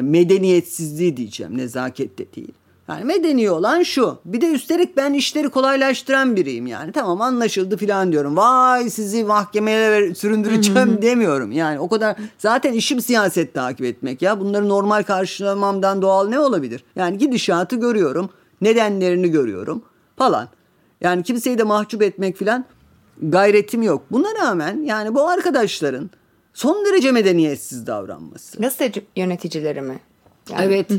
medeniyetsizliği diyeceğim, nezaket de değil. Yani medeni olan şu. Bir de üstelik ben işleri kolaylaştıran biriyim yani. Tamam anlaşıldı filan diyorum. Vay sizi mahkemeye süründüreceğim demiyorum. Yani o kadar zaten işim siyaset takip etmek ya. Bunları normal karşılamamdan doğal ne olabilir? Yani gidişatı görüyorum. Nedenlerini görüyorum falan. Yani kimseyi de mahcup etmek filan gayretim yok. Buna rağmen yani bu arkadaşların son derece medeniyetsiz davranması. Gazete yöneticileri mi? Yani. Evet.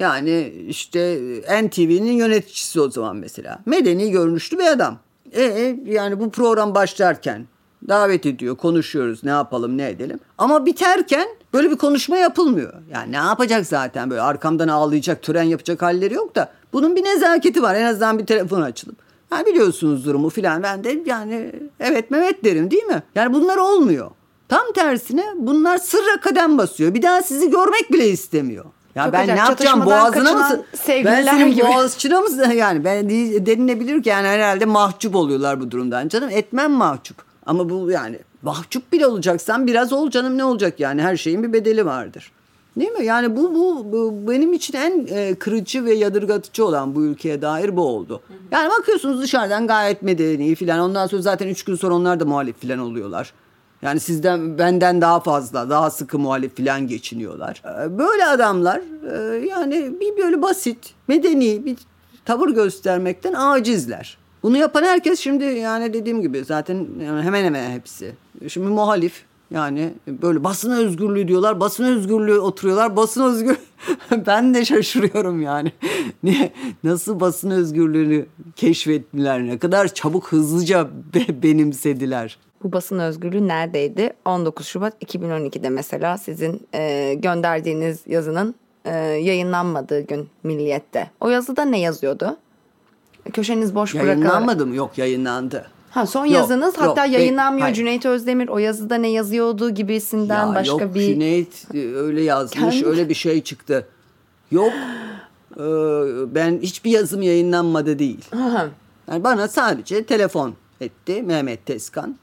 yani işte NTV'nin yöneticisi o zaman mesela. Medeni görünüşlü bir adam. E, e yani bu program başlarken davet ediyor, konuşuyoruz, ne yapalım, ne edelim. Ama biterken böyle bir konuşma yapılmıyor. Yani ne yapacak zaten böyle arkamdan ağlayacak, tören yapacak halleri yok da bunun bir nezaketi var. En azından bir telefon açılıp. Ha biliyorsunuz durumu filan. Ben de yani evet Mehmet derim değil mi? Yani bunlar olmuyor. Tam tersine bunlar sırra kadem basıyor. Bir daha sizi görmek bile istemiyor. Ya Çok ben acayip. ne yapacağım boğazına mı? Ben senin gibi. boğazçına mı? Yani ben denilebilir ki yani herhalde mahcup oluyorlar bu durumdan. Canım etmem mahcup. Ama bu yani mahcup bile olacaksan biraz ol canım ne olacak yani her şeyin bir bedeli vardır. Değil mi? Yani bu, bu, bu benim için en e, kırıcı ve yadırgatıcı olan bu ülkeye dair bu oldu. Yani bakıyorsunuz dışarıdan gayet medeni filan. Ondan sonra zaten üç gün sonra onlar da muhalif filan oluyorlar. Yani sizden benden daha fazla, daha sıkı muhalif filan geçiniyorlar. Ee, böyle adamlar e, yani bir böyle basit, medeni bir tavır göstermekten acizler. Bunu yapan herkes şimdi yani dediğim gibi zaten hemen hemen hepsi. Şimdi muhalif yani böyle basın özgürlüğü diyorlar. Basın özgürlüğü oturuyorlar. Basın özgür ben de şaşırıyorum yani. Niye nasıl basın özgürlüğünü keşfettiler? Ne kadar çabuk hızlıca benimsediler. Bu basın özgürlüğü neredeydi? 19 Şubat 2012'de mesela sizin e, gönderdiğiniz yazının e, yayınlanmadığı gün Milliyet'te. O yazıda ne yazıyordu? Köşeniz boş bırakarak. Yayınlanmadı mı? Yok yayınlandı. Ha son yok, yazınız yok, hatta yayınlanmıyor hayır. Cüneyt Özdemir o yazıda ne yazıyordu gibisinden ya başka yok, bir Cüneyt e, öyle yazmış Kendi... öyle bir şey çıktı. Yok e, ben hiçbir yazım yayınlanmadı değil. Aha. Yani bana sadece telefon etti Mehmet Teskan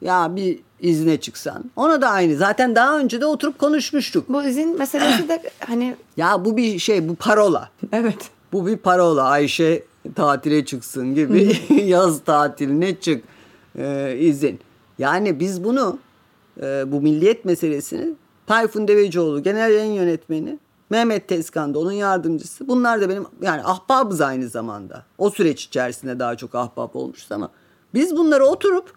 ya bir izne çıksan. Ona da aynı. Zaten daha önce de oturup konuşmuştuk. Bu izin meselesi de hani... Ya bu bir şey bu parola. Evet. Bu bir parola. Ayşe tatile çıksın gibi yaz tatiline çık e, izin. Yani biz bunu e, bu milliyet meselesini Tayfun Devecioğlu genel yayın yönetmeni Mehmet Tezkan da onun yardımcısı. Bunlar da benim yani ahbabız aynı zamanda. O süreç içerisinde daha çok ahbap olmuşuz ama biz bunları oturup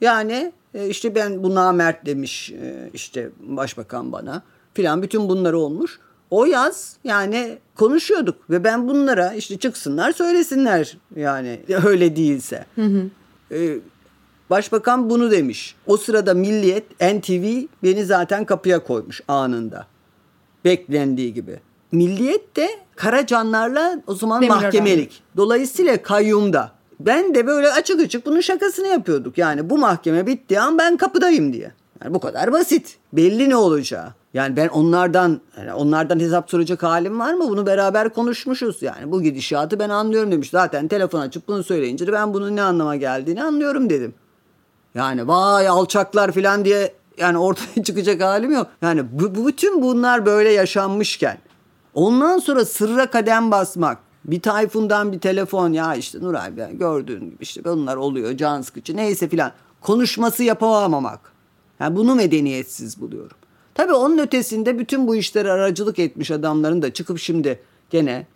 yani e, işte ben bu namert demiş e, işte başbakan bana filan bütün bunları olmuş. O yaz yani konuşuyorduk ve ben bunlara işte çıksınlar söylesinler yani öyle değilse. Hı hı. Ee, başbakan bunu demiş. O sırada Milliyet, NTV beni zaten kapıya koymuş anında. Beklendiği gibi. Milliyet de Karacanlarla o zaman Demir mahkemelik. Adam. Dolayısıyla kayyumda. Ben de böyle açık açık bunun şakasını yapıyorduk. Yani bu mahkeme bittiği an ben kapıdayım diye. Yani bu kadar basit. Belli ne olacağı. Yani ben onlardan yani onlardan hesap soracak halim var mı? Bunu beraber konuşmuşuz. Yani bu gidişatı ben anlıyorum demiş. Zaten telefon açıp bunu söyleyince de ben bunun ne anlama geldiğini anlıyorum dedim. Yani vay alçaklar falan diye yani ortaya çıkacak halim yok. Yani bu, bütün bunlar böyle yaşanmışken ondan sonra sırra kadem basmak bir Tayfun'dan bir telefon ya işte Nuray ben gördüğün gibi işte bunlar oluyor can sıkıcı neyse filan konuşması yapamamak. Yani bunu medeniyetsiz buluyorum. Tabii onun ötesinde bütün bu işlere aracılık etmiş adamların da çıkıp şimdi gene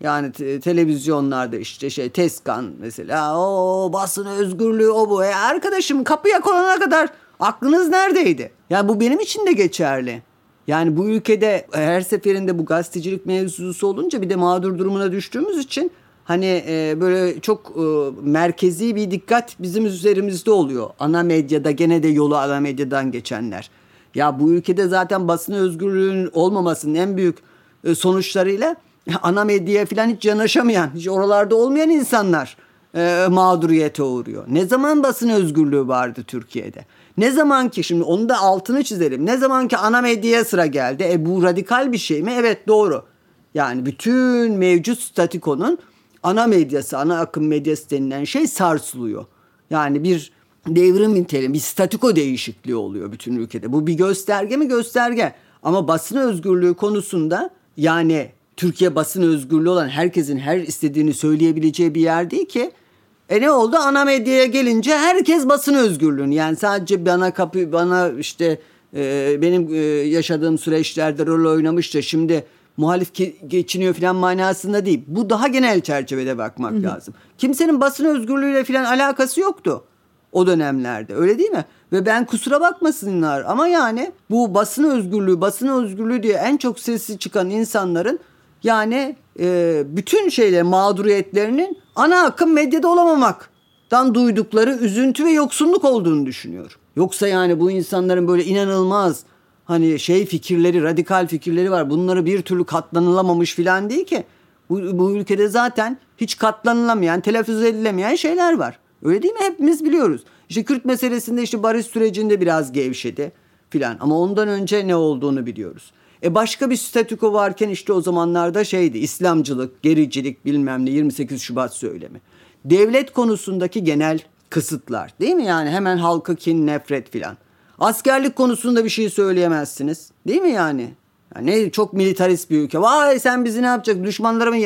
yani te- televizyonlarda işte şey Teskan mesela o basın özgürlüğü o bu. E arkadaşım kapıya konana kadar aklınız neredeydi? Yani bu benim için de geçerli. Yani bu ülkede her seferinde bu gazetecilik mevzusu olunca bir de mağdur durumuna düştüğümüz için hani e, böyle çok e, merkezi bir dikkat bizim üzerimizde oluyor. Ana medyada gene de yolu ana medyadan geçenler. Ya bu ülkede zaten basın özgürlüğünün olmamasının en büyük e, sonuçlarıyla ana medyaya falan hiç yanaşamayan, hiç oralarda olmayan insanlar e, mağduriyete uğruyor. Ne zaman basın özgürlüğü vardı Türkiye'de? Ne zaman ki şimdi onu da altını çizelim. Ne zaman ki ana medyaya sıra geldi. E bu radikal bir şey mi? Evet doğru. Yani bütün mevcut statikonun ana medyası, ana akım medyası denilen şey sarsılıyor. Yani bir devrim niteliği, bir statiko değişikliği oluyor bütün ülkede. Bu bir gösterge mi? Gösterge. Ama basın özgürlüğü konusunda yani Türkiye basın özgürlüğü olan herkesin her istediğini söyleyebileceği bir yer değil ki. E ne oldu? Ana medyaya gelince herkes basın özgürlüğünü yani sadece bana kapı bana işte e, benim e, yaşadığım süreçlerde rol oynamış da şimdi muhalif geçiniyor falan manasında değil. Bu daha genel çerçevede bakmak Hı-hı. lazım. Kimsenin basın özgürlüğüyle falan alakası yoktu o dönemlerde. Öyle değil mi? Ve ben kusura bakmasınlar ama yani bu basın özgürlüğü, basın özgürlüğü diye en çok sesi çıkan insanların yani e, bütün şeyler mağduriyetlerinin ana akım medyada olamamaktan duydukları üzüntü ve yoksunluk olduğunu düşünüyorum. Yoksa yani bu insanların böyle inanılmaz hani şey fikirleri, radikal fikirleri var. Bunları bir türlü katlanılamamış filan değil ki. Bu, bu ülkede zaten hiç katlanılamayan, telaffuz edilemeyen şeyler var. Öyle değil mi? Hepimiz biliyoruz. İşte Kürt meselesinde işte barış sürecinde biraz gevşedi filan. Ama ondan önce ne olduğunu biliyoruz. E başka bir statüko varken işte o zamanlarda şeydi İslamcılık, gericilik bilmem ne 28 Şubat söylemi. Devlet konusundaki genel kısıtlar değil mi yani hemen halka kin, nefret filan. Askerlik konusunda bir şey söyleyemezsiniz değil mi yani? yani ne çok militarist bir ülke. Vay sen bizi ne yapacaksın? Düşmanlara mı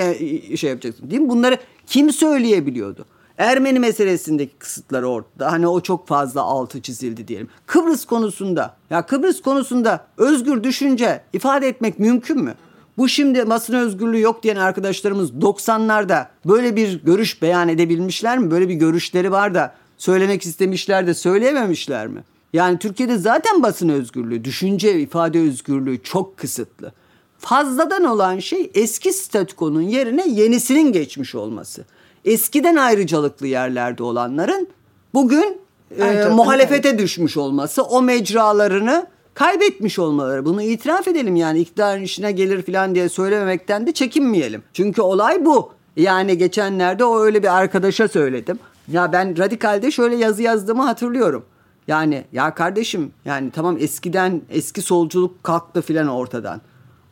şey yapacaksın? Değil mi? Bunları kim söyleyebiliyordu? Ermeni meselesindeki kısıtlar ortada. Hani o çok fazla altı çizildi diyelim. Kıbrıs konusunda ya Kıbrıs konusunda özgür düşünce ifade etmek mümkün mü? Bu şimdi basın özgürlüğü yok diyen arkadaşlarımız 90'larda böyle bir görüş beyan edebilmişler mi? Böyle bir görüşleri var da söylemek istemişler de söyleyememişler mi? Yani Türkiye'de zaten basın özgürlüğü, düşünce ifade özgürlüğü çok kısıtlı. Fazladan olan şey eski statükonun yerine yenisinin geçmiş olması eskiden ayrıcalıklı yerlerde olanların bugün e, muhalefete evet. düşmüş olması, o mecralarını kaybetmiş olmaları. Bunu itiraf edelim yani iktidarın işine gelir falan diye söylememekten de çekinmeyelim. Çünkü olay bu. Yani geçenlerde o öyle bir arkadaşa söyledim. Ya ben radikalde şöyle yazı yazdığımı hatırlıyorum. Yani ya kardeşim yani tamam eskiden eski solculuk kalktı filan ortadan.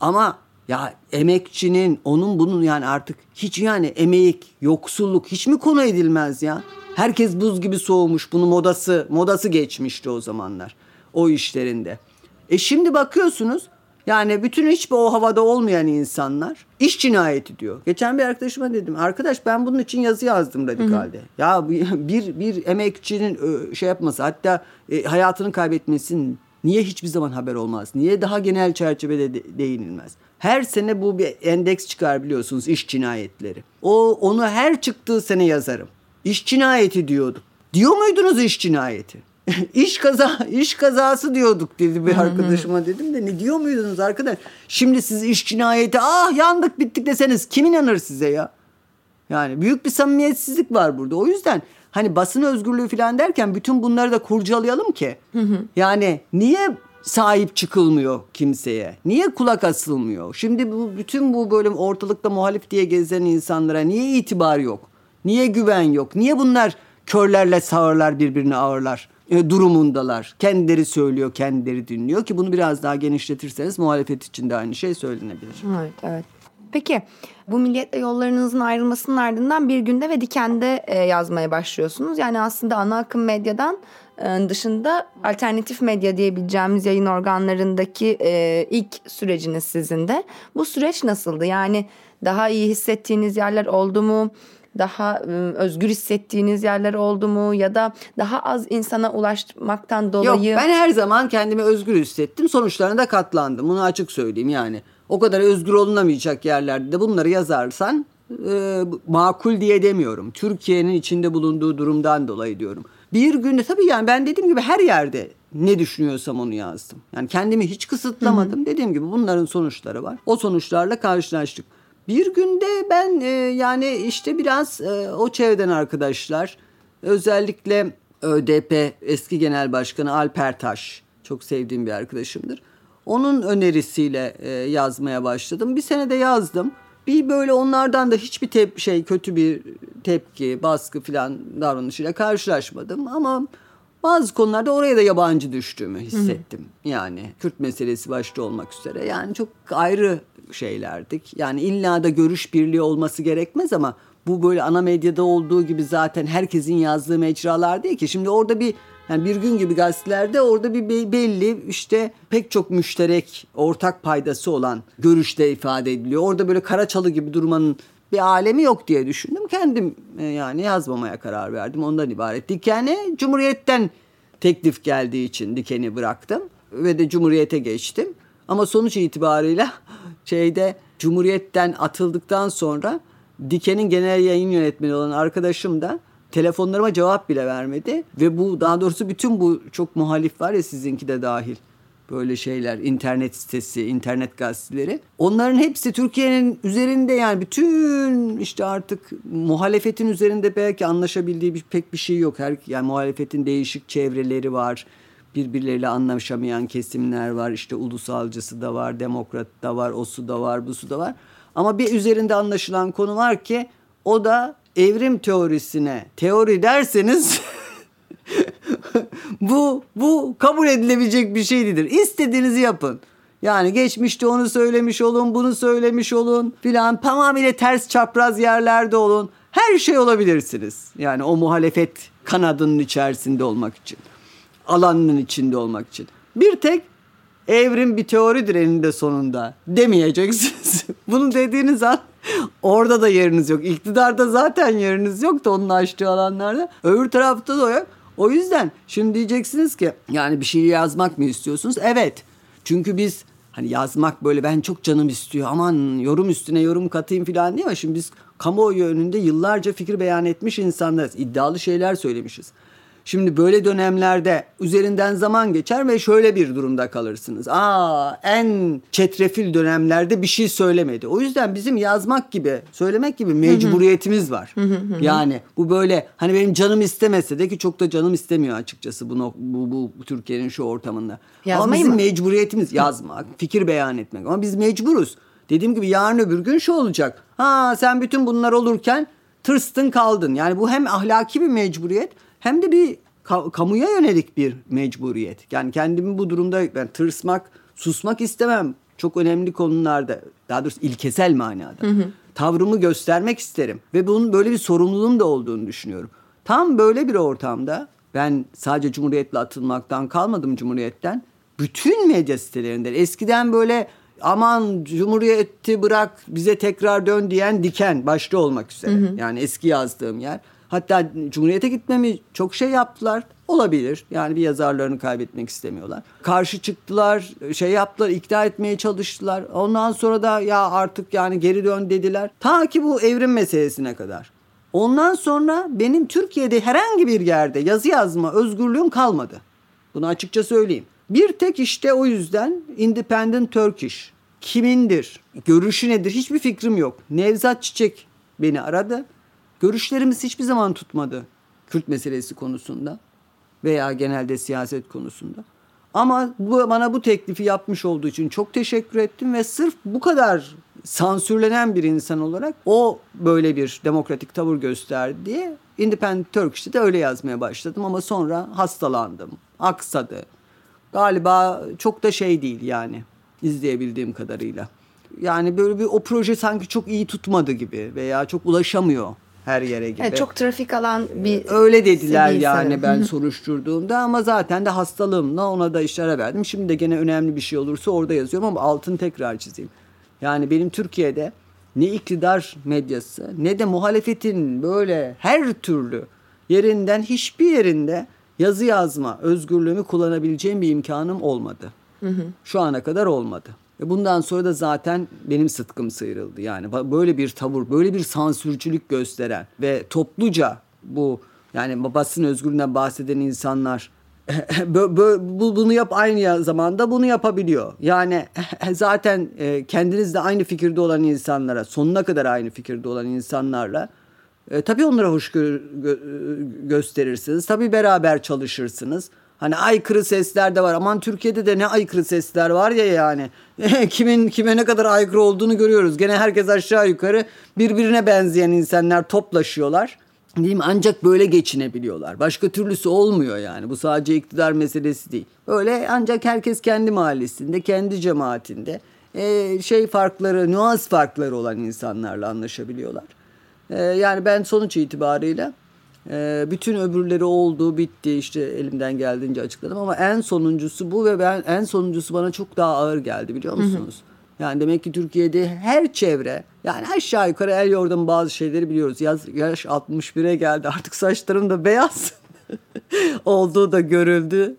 Ama ya emekçinin onun bunun yani artık hiç yani emek, yoksulluk hiç mi konu edilmez ya? Herkes buz gibi soğumuş. Bunu modası, modası geçmişti o zamanlar. O işlerinde. E şimdi bakıyorsunuz yani bütün hiçbir o havada olmayan insanlar iş cinayeti diyor. Geçen bir arkadaşıma dedim. Arkadaş ben bunun için yazı yazdım radikalde. Hı hı. Ya bir bir emekçinin şey yapması hatta e, hayatını kaybetmesinin niye hiçbir zaman haber olmaz? Niye daha genel çerçevede de, değinilmez? Her sene bu bir endeks çıkar biliyorsunuz iş cinayetleri. O onu her çıktığı sene yazarım. İş cinayeti diyorduk. Diyor muydunuz iş cinayeti? İş kaza iş kazası diyorduk dedi bir arkadaşıma dedim de ne diyor muydunuz arkadaş? Şimdi siz iş cinayeti ah yandık bittik deseniz kim inanır size ya? Yani büyük bir samimiyetsizlik var burada. O yüzden hani basın özgürlüğü falan derken bütün bunları da kurcalayalım ki. Yani niye sahip çıkılmıyor kimseye? Niye kulak asılmıyor? Şimdi bu bütün bu böyle ortalıkta muhalif diye gezen insanlara niye itibar yok? Niye güven yok? Niye bunlar körlerle sağırlar birbirine ağırlar? E, durumundalar. Kendileri söylüyor, kendileri dinliyor ki bunu biraz daha genişletirseniz muhalefet için de aynı şey söylenebilir. Evet, evet. Peki bu milliyetle yollarınızın ayrılmasının ardından bir günde ve dikende e, yazmaya başlıyorsunuz. Yani aslında ana akım medyadan e, dışında alternatif medya diyebileceğimiz yayın organlarındaki e, ilk süreciniz sizin de. Bu süreç nasıldı? Yani daha iyi hissettiğiniz yerler oldu mu? Daha e, özgür hissettiğiniz yerler oldu mu? Ya da daha az insana ulaşmaktan dolayı... Yok ben her zaman kendimi özgür hissettim. Sonuçlarına da katlandım. Bunu açık söyleyeyim yani. O kadar özgür olunamayacak yerlerde de bunları yazarsan e, makul diye demiyorum. Türkiye'nin içinde bulunduğu durumdan dolayı diyorum. Bir günde tabii yani ben dediğim gibi her yerde ne düşünüyorsam onu yazdım. Yani kendimi hiç kısıtlamadım. Hı hı. Dediğim gibi bunların sonuçları var. O sonuçlarla karşılaştık. Bir günde ben e, yani işte biraz e, o çevreden arkadaşlar özellikle ÖDP eski genel başkanı Alper Taş çok sevdiğim bir arkadaşımdır. Onun önerisiyle e, yazmaya başladım. Bir sene de yazdım. Bir böyle onlardan da hiçbir tep şey kötü bir tepki, baskı falan davranışıyla karşılaşmadım ama bazı konularda oraya da yabancı düştüğümü hissettim. Hı hı. Yani Kürt meselesi başta olmak üzere. Yani çok ayrı şeylerdik. Yani illa da görüş birliği olması gerekmez ama bu böyle ana medyada olduğu gibi zaten herkesin yazdığı mecralar değil ki. Şimdi orada bir yani bir gün gibi gazetelerde orada bir belli işte pek çok müşterek ortak paydası olan görüşte ifade ediliyor. Orada böyle Karaçalı gibi durmanın bir alemi yok diye düşündüm. Kendim e, yani yazmamaya karar verdim. Ondan ibaret. Diken'e Cumhuriyet'ten teklif geldiği için Diken'i bıraktım ve de Cumhuriyet'e geçtim. Ama sonuç itibarıyla şeyde Cumhuriyet'ten atıldıktan sonra Diken'in genel yayın yönetmeni olan arkadaşım da telefonlarıma cevap bile vermedi. Ve bu daha doğrusu bütün bu çok muhalif var ya sizinki de dahil böyle şeyler internet sitesi, internet gazeteleri. Onların hepsi Türkiye'nin üzerinde yani bütün işte artık muhalefetin üzerinde belki anlaşabildiği bir, pek bir şey yok. Her yani muhalefetin değişik çevreleri var. Birbirleriyle anlaşamayan kesimler var. İşte ulusalcısı da var, demokrat da var, osu da var, busu da var. Ama bir üzerinde anlaşılan konu var ki o da evrim teorisine teori derseniz bu bu kabul edilebilecek bir şey değildir. İstediğinizi yapın. Yani geçmişte onu söylemiş olun, bunu söylemiş olun filan tamamıyla ters çapraz yerlerde olun. Her şey olabilirsiniz. Yani o muhalefet kanadının içerisinde olmak için. Alanının içinde olmak için. Bir tek evrim bir teoridir eninde sonunda demeyeceksiniz. Bunu dediğiniz an orada da yeriniz yok. İktidarda zaten yeriniz yok da onun açtığı alanlarda. Öbür tarafta da yok. O yüzden şimdi diyeceksiniz ki yani bir şey yazmak mı istiyorsunuz? Evet. Çünkü biz hani yazmak böyle ben çok canım istiyor aman yorum üstüne yorum katayım falan diye ama şimdi biz kamuoyu önünde yıllarca fikir beyan etmiş insanlarız. İddialı şeyler söylemişiz. Şimdi böyle dönemlerde üzerinden zaman geçer ve şöyle bir durumda kalırsınız. Aa en çetrefil dönemlerde bir şey söylemedi. O yüzden bizim yazmak gibi, söylemek gibi mecburiyetimiz var. yani bu böyle hani benim canım istemese de ki çok da canım istemiyor açıkçası bu bu, bu, bu Türkiye'nin şu ortamında. Yazmayı Ama bizim mı? mecburiyetimiz yazmak, fikir beyan etmek. Ama biz mecburuz. Dediğim gibi yarın öbür gün şu olacak. Ha sen bütün bunlar olurken tırstın kaldın. Yani bu hem ahlaki bir mecburiyet hem de bir ka- kamuya yönelik bir mecburiyet. Yani kendimi bu durumda ben tırsmak, susmak istemem. Çok önemli konularda, daha doğrusu ilkesel manada. Hı hı. Tavrımı göstermek isterim ve bunun böyle bir sorumluluğum da olduğunu düşünüyorum. Tam böyle bir ortamda ben sadece Cumhuriyet'le atılmaktan kalmadım Cumhuriyet'ten. Bütün medya sitelerinden eskiden böyle aman Cumhuriyet'i bırak bize tekrar dön diyen diken başta olmak üzere. Hı hı. Yani eski yazdığım yer. Hatta Cumhuriyet'e gitmemi çok şey yaptılar. Olabilir. Yani bir yazarlarını kaybetmek istemiyorlar. Karşı çıktılar, şey yaptılar, ikna etmeye çalıştılar. Ondan sonra da ya artık yani geri dön dediler. Ta ki bu evrim meselesine kadar. Ondan sonra benim Türkiye'de herhangi bir yerde yazı yazma özgürlüğüm kalmadı. Bunu açıkça söyleyeyim. Bir tek işte o yüzden Independent Turkish. Kimindir? Görüşü nedir? Hiçbir fikrim yok. Nevzat Çiçek beni aradı. Görüşlerimiz hiçbir zaman tutmadı Kürt meselesi konusunda veya genelde siyaset konusunda. Ama bu, bana bu teklifi yapmış olduğu için çok teşekkür ettim ve sırf bu kadar sansürlenen bir insan olarak o böyle bir demokratik tavır gösterdi diye Independent Turkish'te de öyle yazmaya başladım ama sonra hastalandım, aksadı. Galiba çok da şey değil yani izleyebildiğim kadarıyla. Yani böyle bir o proje sanki çok iyi tutmadı gibi veya çok ulaşamıyor her yere gibi. Evet, çok trafik alan bir Öyle dediler yani ben soruşturduğumda ama zaten de hastalığımla ona da işlere verdim. Şimdi de gene önemli bir şey olursa orada yazıyorum ama altın tekrar çizeyim. Yani benim Türkiye'de ne iktidar medyası ne de muhalefetin böyle her türlü yerinden hiçbir yerinde yazı yazma özgürlüğümü kullanabileceğim bir imkanım olmadı. Hı hı. Şu ana kadar olmadı. Bundan sonra da zaten benim sıtkım sıyrıldı. Yani böyle bir tavır, böyle bir sansürcülük gösteren ve topluca bu yani basın özgürlüğünden bahseden insanlar bunu yap aynı zamanda bunu yapabiliyor. Yani zaten e, kendinizde aynı fikirde olan insanlara, sonuna kadar aynı fikirde olan insanlarla e, tabii onlara hoş gö- gö- gösterirsiniz. Tabii beraber çalışırsınız. Hani aykırı sesler de var. Aman Türkiye'de de ne aykırı sesler var ya yani. Kimin kime ne kadar aykırı olduğunu görüyoruz. Gene herkes aşağı yukarı birbirine benzeyen insanlar toplaşıyorlar. Değil mi? Ancak böyle geçinebiliyorlar. Başka türlüsü olmuyor yani. Bu sadece iktidar meselesi değil. Öyle ancak herkes kendi mahallesinde, kendi cemaatinde e, şey farkları, nüans farkları olan insanlarla anlaşabiliyorlar. E, yani ben sonuç itibariyle e, bütün öbürleri oldu, bitti işte elimden geldiğince açıkladım ama en sonuncusu bu ve ben en sonuncusu bana çok daha ağır geldi biliyor musunuz? Hı hı. Yani demek ki Türkiye'de her çevre yani aşağı yukarı el yordam bazı şeyleri biliyoruz. Yaz, yaş 61'e geldi artık saçlarım da beyaz olduğu da görüldü.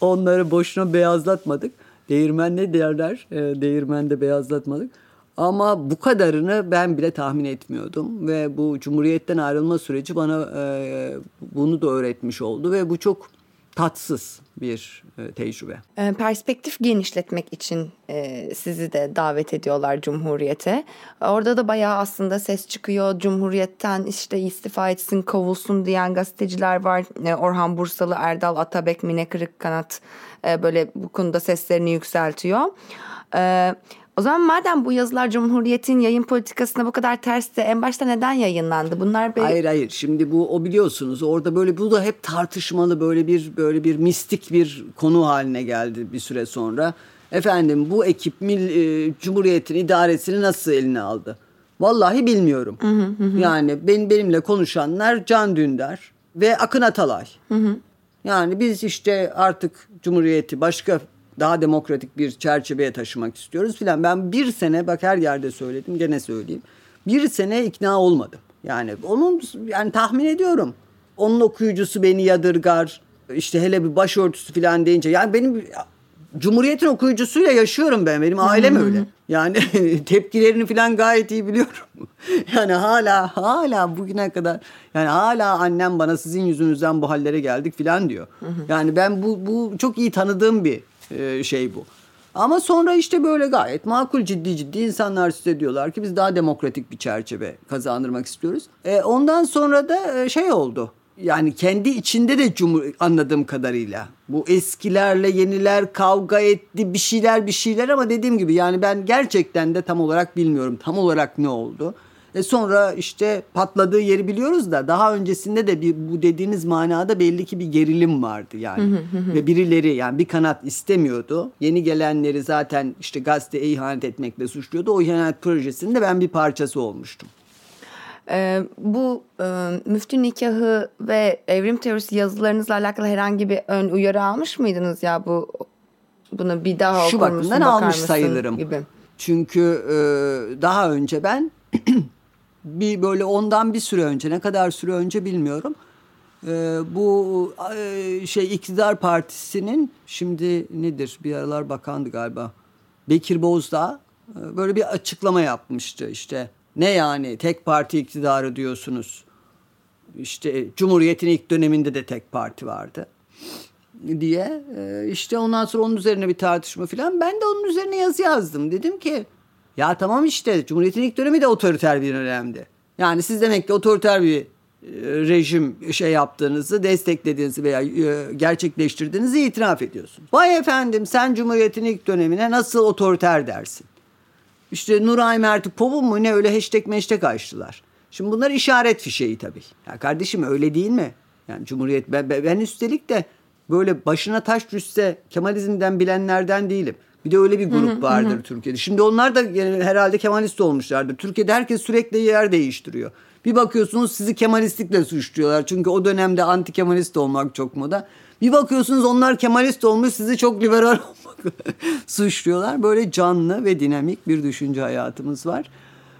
Onları boşuna beyazlatmadık. Değirmen ne derler? E, değirmende beyazlatmadık. Ama bu kadarını ben bile tahmin etmiyordum ve bu Cumhuriyet'ten ayrılma süreci bana e, bunu da öğretmiş oldu ve bu çok tatsız bir e, tecrübe. E, perspektif genişletmek için e, sizi de davet ediyorlar Cumhuriyet'e. Orada da bayağı aslında ses çıkıyor. Cumhuriyet'ten işte istifa etsin, kovulsun diyen gazeteciler var. Orhan Bursalı, Erdal Atabek, Mine Kırıkkanat böyle bu konuda seslerini yükseltiyor. Evet o zaman madem bu yazılar Cumhuriyet'in yayın politikasına bu kadar tersti en başta neden yayınlandı? Bunlar böyle... Hayır hayır. Şimdi bu o biliyorsunuz orada böyle bu da hep tartışmalı böyle bir böyle bir mistik bir konu haline geldi bir süre sonra. Efendim bu ekip Mil, e, Cumhuriyet'in idaresini nasıl eline aldı? Vallahi bilmiyorum. Hı hı hı. Yani ben, benimle konuşanlar Can Dündar ve Akın Atalay. Hı hı. Yani biz işte artık Cumhuriyeti başka daha demokratik bir çerçeveye taşımak istiyoruz filan. Ben bir sene bak her yerde söyledim gene söyleyeyim. Bir sene ikna olmadım. Yani onun yani tahmin ediyorum. Onun okuyucusu beni yadırgar. İşte hele bir başörtüsü filan deyince. Yani benim Cumhuriyet'in okuyucusuyla yaşıyorum ben. Benim ailem öyle. Yani tepkilerini falan gayet iyi biliyorum. yani hala hala bugüne kadar yani hala annem bana sizin yüzünüzden bu hallere geldik filan diyor. Yani ben bu bu çok iyi tanıdığım bir e, şey bu. Ama sonra işte böyle gayet makul ciddi ciddi insanlar size diyorlar ki biz daha demokratik bir çerçeve kazandırmak istiyoruz. E, ondan sonra da e, şey oldu. Yani kendi içinde de cumhur anladığım kadarıyla bu eskilerle yeniler kavga etti bir şeyler bir şeyler ama dediğim gibi yani ben gerçekten de tam olarak bilmiyorum tam olarak ne oldu. E sonra işte patladığı yeri biliyoruz da daha öncesinde de bir bu dediğiniz manada belli ki bir gerilim vardı yani. Ve birileri yani bir kanat istemiyordu. Yeni gelenleri zaten işte gazeteye ihanet etmekle suçluyordu. O ihanet projesinde ben bir parçası olmuştum. Ee, bu e, müftü nikahı ve evrim teorisi yazılarınızla alakalı herhangi bir ön uyarı almış mıydınız ya bu bunu bir daha Şu bakımdan almış sayılırım. Gibi. Çünkü e, daha önce ben bir böyle ondan bir süre önce ne kadar süre önce bilmiyorum. Ee, bu e, şey iktidar partisinin şimdi nedir? Bir aralar bakandı galiba. Bekir Bozdağ e, böyle bir açıklama yapmıştı. İşte ne yani? Tek parti iktidarı diyorsunuz. İşte Cumhuriyet'in ilk döneminde de tek parti vardı. diye e, işte ondan sonra onun üzerine bir tartışma falan ben de onun üzerine yazı yazdım. Dedim ki ya tamam işte Cumhuriyet'in ilk dönemi de otoriter bir dönemdi. Yani siz demek ki otoriter bir e, rejim şey yaptığınızı, desteklediğinizi veya e, gerçekleştirdiğinizi itiraf ediyorsun. Vay efendim sen Cumhuriyet'in ilk dönemine nasıl otoriter dersin? İşte Nuray Mertipov mu ne öyle hashtag meştek açtılar. Şimdi bunlar işaret fişeği tabii. Ya kardeşim öyle değil mi? Yani Cumhuriyet ben, ben üstelik de böyle başına taş düşse Kemalizmden bilenlerden değilim. Bir de öyle bir grup vardır Türkiye'de. Şimdi onlar da yani herhalde Kemalist olmuşlardır. Türkiye'de herkes sürekli yer değiştiriyor. Bir bakıyorsunuz sizi Kemalistlikle suçluyorlar. Çünkü o dönemde anti Kemalist olmak çok moda. Bir bakıyorsunuz onlar Kemalist olmuş sizi çok liberal olmak suçluyorlar. Böyle canlı ve dinamik bir düşünce hayatımız var.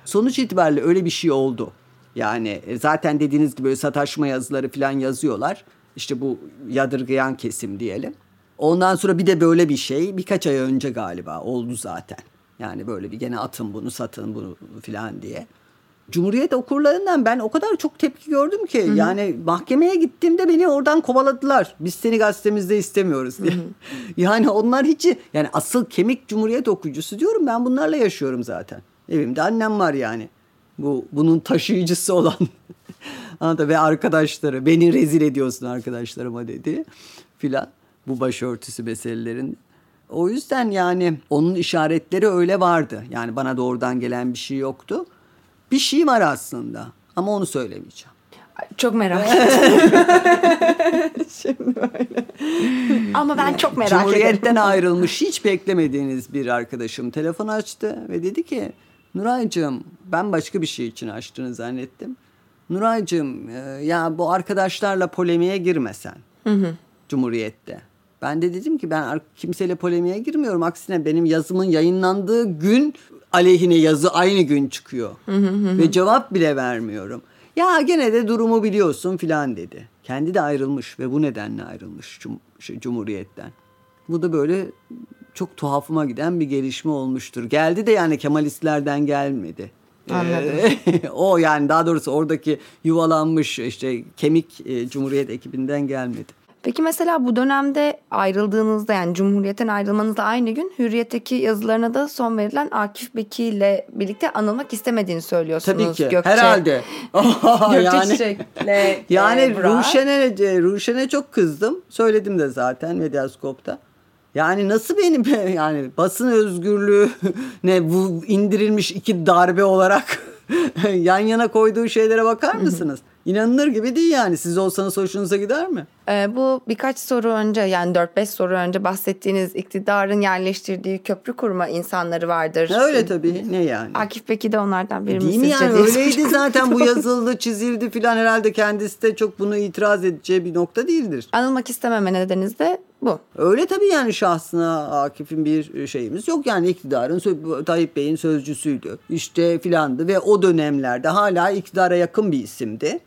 Sonuç itibariyle öyle bir şey oldu. Yani e, zaten dediğiniz gibi böyle sataşma yazıları falan yazıyorlar. İşte bu yadırgayan kesim diyelim. Ondan sonra bir de böyle bir şey birkaç ay önce galiba oldu zaten. Yani böyle bir gene atın bunu satın bunu filan diye. Cumhuriyet okurlarından ben o kadar çok tepki gördüm ki Hı-hı. yani mahkemeye gittiğimde beni oradan kovaladılar. Biz seni gazetemizde istemiyoruz diye. yani onlar hiç yani asıl kemik Cumhuriyet okuyucusu diyorum ben bunlarla yaşıyorum zaten. Evimde annem var yani. Bu bunun taşıyıcısı olan ve arkadaşları beni rezil ediyorsun arkadaşlarıma dedi filan bu başörtüsü meselelerin. O yüzden yani onun işaretleri öyle vardı. Yani bana doğrudan gelen bir şey yoktu. Bir şey var aslında ama onu söylemeyeceğim. Çok merak ettim. Şimdi böyle. Ama ben çok merak ederim. Cumhuriyetten ayrılmış hiç beklemediğiniz bir arkadaşım telefon açtı ve dedi ki Nuray'cığım ben başka bir şey için açtığını zannettim. Nuray'cığım e, ya bu arkadaşlarla polemiğe girmesen. Hı hı. Cumhuriyette. Ben de dedim ki ben kimseyle polemiğe girmiyorum. Aksine benim yazımın yayınlandığı gün aleyhine yazı aynı gün çıkıyor. Ve cevap bile vermiyorum. Ya gene de durumu biliyorsun filan dedi. Kendi de ayrılmış ve bu nedenle ayrılmış cum şey, Cumhuriyet'ten. Bu da böyle çok tuhafıma giden bir gelişme olmuştur. Geldi de yani Kemalistlerden gelmedi. Anladım. o yani daha doğrusu oradaki yuvalanmış işte kemik e, Cumhuriyet ekibinden gelmedi. Peki mesela bu dönemde ayrıldığınızda yani Cumhuriyet'ten ayrılmanızda aynı gün Hürriyet'teki yazılarına da son verilen Akif Beki ile birlikte anılmak istemediğini söylüyorsunuz. Tabii ki Gökçe. herhalde. Gökçe yani, Çiçek'le Yani Ruşen'e, Ruşen'e çok kızdım. Söyledim de zaten Medyaskop'ta. Yani nasıl benim yani basın özgürlüğü ne bu indirilmiş iki darbe olarak yan yana koyduğu şeylere bakar mısınız? İnanılır gibi değil yani. Siz olsanız hoşunuza gider mi? Ee, bu birkaç soru önce yani 4-5 soru önce bahsettiğiniz iktidarın yerleştirdiği köprü kurma insanları vardır. Öyle tabii. Ne yani? Akif Beki de onlardan biri Değil mi yani? Öyleydi zaten bu yazıldı, çizildi filan herhalde kendisi de çok bunu itiraz edeceği bir nokta değildir. Anılmak istememe nedeniniz de bu. Öyle tabii yani şahsına Akif'in bir şeyimiz yok. Yani iktidarın Tayyip Bey'in sözcüsüydü. İşte filandı ve o dönemlerde hala iktidara yakın bir isimdi.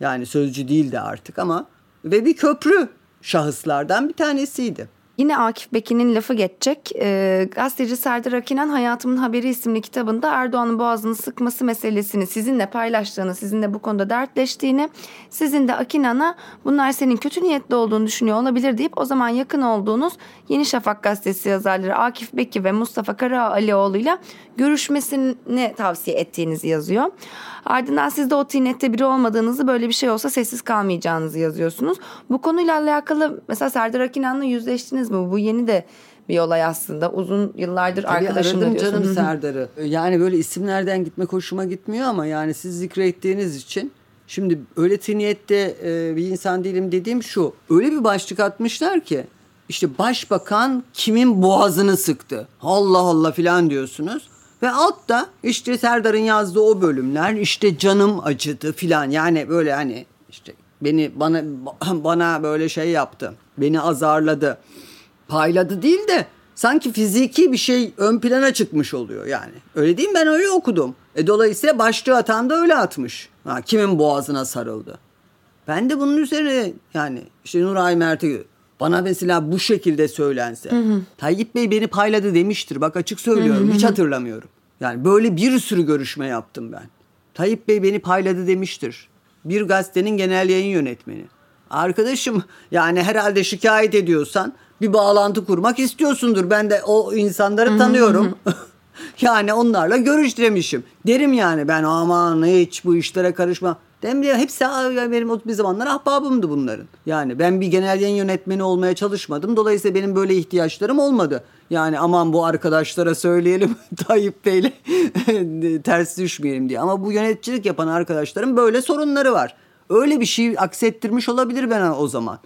Yani sözcü değildi artık ama ve bir köprü şahıslardan bir tanesiydi. Yine Akif Bekin'in lafı geçecek. E, gazeteci Serdar Akinan Hayatımın Haberi isimli kitabında Erdoğan'ın boğazını sıkması meselesini sizinle paylaştığını, sizinle bu konuda dertleştiğini, sizin de Akinan'a bunlar senin kötü niyetli olduğunu düşünüyor olabilir deyip o zaman yakın olduğunuz Yeni Şafak gazetesi yazarları Akif Beki ve Mustafa Karaalioğlu ile görüşmesini tavsiye ettiğinizi yazıyor. Ardından siz de o tinette biri olmadığınızı böyle bir şey olsa sessiz kalmayacağınızı yazıyorsunuz. Bu konuyla alakalı mesela Serdar Akinan'la yüzleştiniz mi? Bu yeni de bir olay aslında. Uzun yıllardır Tabii arkadaşım aradım canım Serdar'ı. Yani böyle isimlerden gitmek hoşuma gitmiyor ama yani siz zikrettiğiniz için Şimdi öyle tiniyette e, bir insan değilim dediğim şu. Öyle bir başlık atmışlar ki işte başbakan kimin boğazını sıktı. Allah Allah filan diyorsunuz. Ve altta işte Serdar'ın yazdığı o bölümler işte canım acıdı filan yani böyle hani işte beni bana bana böyle şey yaptı. Beni azarladı. Payladı değil de sanki fiziki bir şey ön plana çıkmış oluyor yani. Öyle değil mi? Ben öyle okudum. E dolayısıyla başlığı atan da öyle atmış. Ha, kimin boğazına sarıldı. Ben de bunun üzerine yani işte Nuray Mert'e bana mesela bu şekilde söylense. Hı hı. Tayyip Bey beni payladı demiştir. Bak açık söylüyorum. Hı hı. Hiç hatırlamıyorum. Yani böyle bir sürü görüşme yaptım ben. Tayyip Bey beni payladı demiştir. Bir gazetenin genel yayın yönetmeni. Arkadaşım yani herhalde şikayet ediyorsan bir bağlantı kurmak istiyorsundur. Ben de o insanları tanıyorum. yani onlarla görüştüremişim. Derim yani ben aman hiç bu işlere karışma. Dem diye hepsi benim o bir zamanlar ahbabımdı bunların. Yani ben bir genel yayın yönetmeni olmaya çalışmadım. Dolayısıyla benim böyle ihtiyaçlarım olmadı. Yani aman bu arkadaşlara söyleyelim Tayyip Bey'le ters düşmeyelim diye. Ama bu yöneticilik yapan arkadaşların böyle sorunları var. Öyle bir şey aksettirmiş olabilir bana o zaman.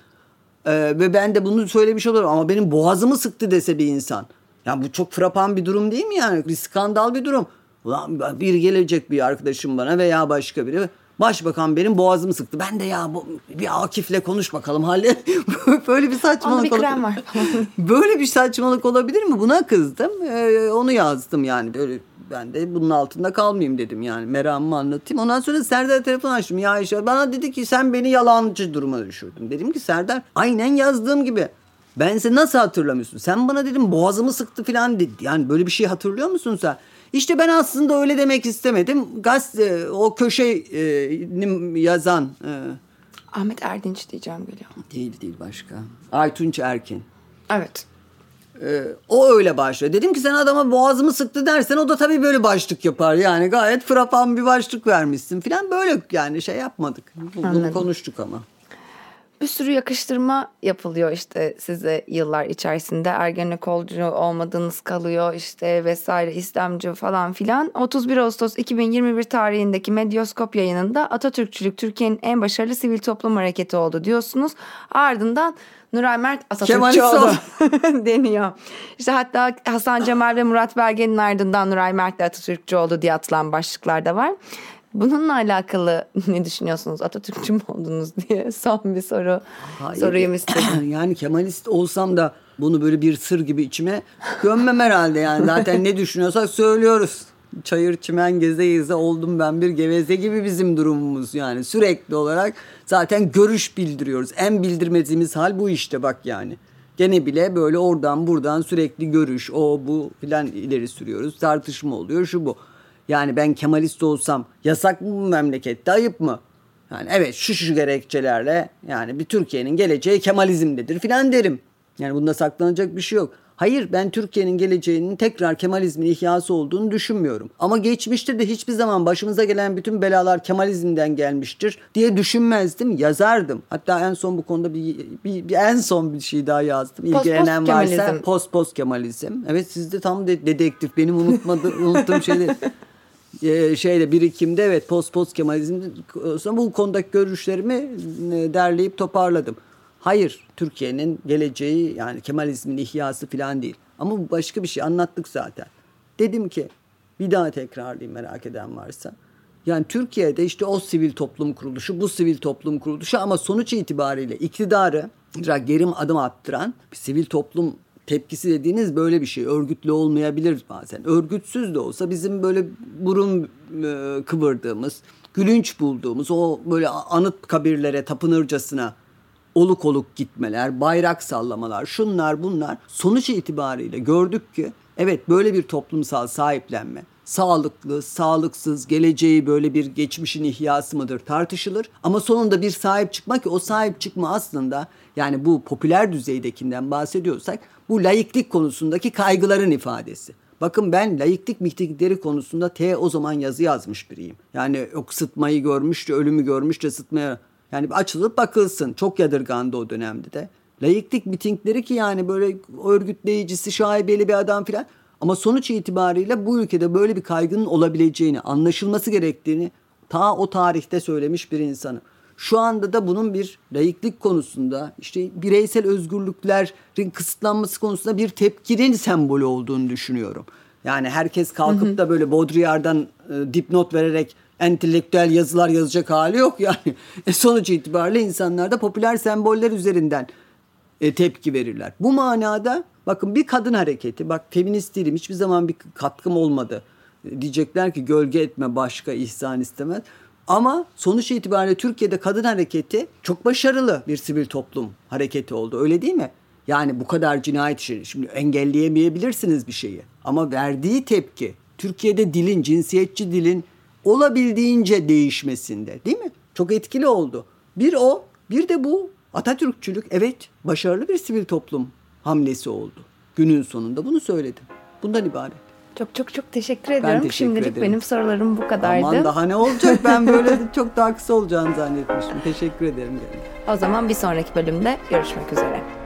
Ee, ve ben de bunu söylemiş olurum ama benim boğazımı sıktı dese bir insan. Yani bu çok frapan bir durum değil mi yani? Bir skandal bir durum. Ulan bir gelecek bir arkadaşım bana veya başka biri Başbakan benim boğazımı sıktı. Ben de ya bu, bir Akif'le konuş bakalım halle. Böyle bir saçmalık bir krem var Böyle bir saçmalık olabilir mi? Buna kızdım. Ee, onu yazdım yani. Böyle ben de bunun altında kalmayayım dedim yani. Meramımı anlatayım. Ondan sonra Serdar telefon açtım. Ya işte bana dedi ki sen beni yalancı duruma düşürdün. Dedim ki Serdar aynen yazdığım gibi. Ben seni nasıl hatırlamıyorsun? Sen bana dedim boğazımı sıktı falan dedi. Yani böyle bir şey hatırlıyor musun sen? İşte ben aslında öyle demek istemedim. Gazete o köşeyi yazan e, Ahmet Erdinç diyeceğim geliyor. Değil değil başka. Aytunç Erkin. Evet. Ee, o öyle başlıyor. Dedim ki sen adama boğazımı sıktı dersen o da tabii böyle başlık yapar. Yani gayet frapan bir başlık vermişsin falan. Böyle yani şey yapmadık. Bunu Anladım. konuştuk ama. bir sürü yakıştırma yapılıyor işte size yıllar içerisinde Ergenekolcu olmadığınız kalıyor işte vesaire İslamcı falan filan. 31 Ağustos 2021 tarihindeki Medyaskop yayınında Atatürkçülük Türkiye'nin en başarılı sivil toplum hareketi oldu diyorsunuz. Ardından Nuray Mert Atatürkçü oldu deniyor. İşte hatta Hasan Cemal ve Murat Belge'nin ardından Nuray Mert de Atatürkçü oldu diye atılan başlıklar da var. Bununla alakalı ne düşünüyorsunuz? Atatürkçü mü oldunuz diye son bir soru Hayır. sorayım istedim. yani Kemalist olsam da bunu böyle bir sır gibi içime gömmem herhalde yani. Zaten ne düşünüyorsak söylüyoruz. Çayır çimen geze geze oldum ben bir geveze gibi bizim durumumuz yani. Sürekli olarak zaten görüş bildiriyoruz. En bildirmediğimiz hal bu işte bak yani. Gene bile böyle oradan buradan sürekli görüş o bu filan ileri sürüyoruz. Tartışma oluyor şu bu. Yani ben Kemalist olsam yasak mı bu memlekette ayıp mı? Yani evet şu şu gerekçelerle yani bir Türkiye'nin geleceği Kemalizmdedir filan derim. Yani bunda saklanacak bir şey yok. Hayır ben Türkiye'nin geleceğinin tekrar Kemalizmin ihyası olduğunu düşünmüyorum. Ama geçmişte de hiçbir zaman başımıza gelen bütün belalar Kemalizmden gelmiştir diye düşünmezdim, yazardım. Hatta en son bu konuda bir, bir, bir en son bir şey daha yazdım. İlgilenen post varsa post post Kemalizm. Evet siz de tam de, dedektif benim unutmadığım unuttuğum e, şeyde birikimde evet post post Kemalizm bu konudaki görüşlerimi e, derleyip toparladım. Hayır Türkiye'nin geleceği yani Kemalizmin ihyası falan değil. Ama bu başka bir şey anlattık zaten. Dedim ki bir daha tekrarlayayım merak eden varsa. Yani Türkiye'de işte o sivil toplum kuruluşu, bu sivil toplum kuruluşu ama sonuç itibariyle iktidarı gerim adım attıran bir sivil toplum tepkisi dediğiniz böyle bir şey. Örgütlü olmayabilir bazen. Örgütsüz de olsa bizim böyle burun e, kıvırdığımız, gülünç bulduğumuz o böyle anıt kabirlere tapınırcasına oluk oluk gitmeler, bayrak sallamalar, şunlar bunlar sonuç itibariyle gördük ki evet böyle bir toplumsal sahiplenme sağlıklı, sağlıksız, geleceği böyle bir geçmişin ihyası mıdır tartışılır. Ama sonunda bir sahip çıkma ki o sahip çıkma aslında yani bu popüler düzeydekinden bahsediyorsak bu layıklık konusundaki kaygıların ifadesi. Bakın ben layıklık miktikleri konusunda T o zaman yazı yazmış biriyim. Yani yok sıtmayı görmüş de ölümü görmüş de sıtmaya yani açılıp bakılsın. Çok yadırgandı o dönemde de. Layıklık mitingleri ki yani böyle örgütleyicisi şaibeli bir adam filan. Ama sonuç itibariyle bu ülkede böyle bir kaygının olabileceğini, anlaşılması gerektiğini ta o tarihte söylemiş bir insanım. Şu anda da bunun bir layıklık konusunda işte bireysel özgürlüklerin kısıtlanması konusunda bir tepkinin sembolü olduğunu düşünüyorum. Yani herkes kalkıp hı hı. da böyle Baudrillard'dan e, dipnot vererek entelektüel yazılar yazacak hali yok yani. E, sonuç itibariyle insanlar da popüler semboller üzerinden e, tepki verirler. Bu manada bakın bir kadın hareketi bak feminist değilim hiçbir zaman bir katkım olmadı. E, diyecekler ki gölge etme başka ihsan istemez. Ama sonuç itibariyle Türkiye'de kadın hareketi çok başarılı bir sivil toplum hareketi oldu. Öyle değil mi? Yani bu kadar cinayet işi. Şimdi engelleyemeyebilirsiniz bir şeyi. Ama verdiği tepki Türkiye'de dilin, cinsiyetçi dilin olabildiğince değişmesinde değil mi? Çok etkili oldu. Bir o, bir de bu Atatürkçülük evet başarılı bir sivil toplum hamlesi oldu. Günün sonunda bunu söyledim. Bundan ibaret. Çok çok çok teşekkür ediyorum. teşekkür Şimdilik ederim. benim sorularım bu kadardı. Aman daha ne olacak ben böyle çok daha kısa olacağını zannetmiştim. Teşekkür ederim. O zaman bir sonraki bölümde görüşmek üzere.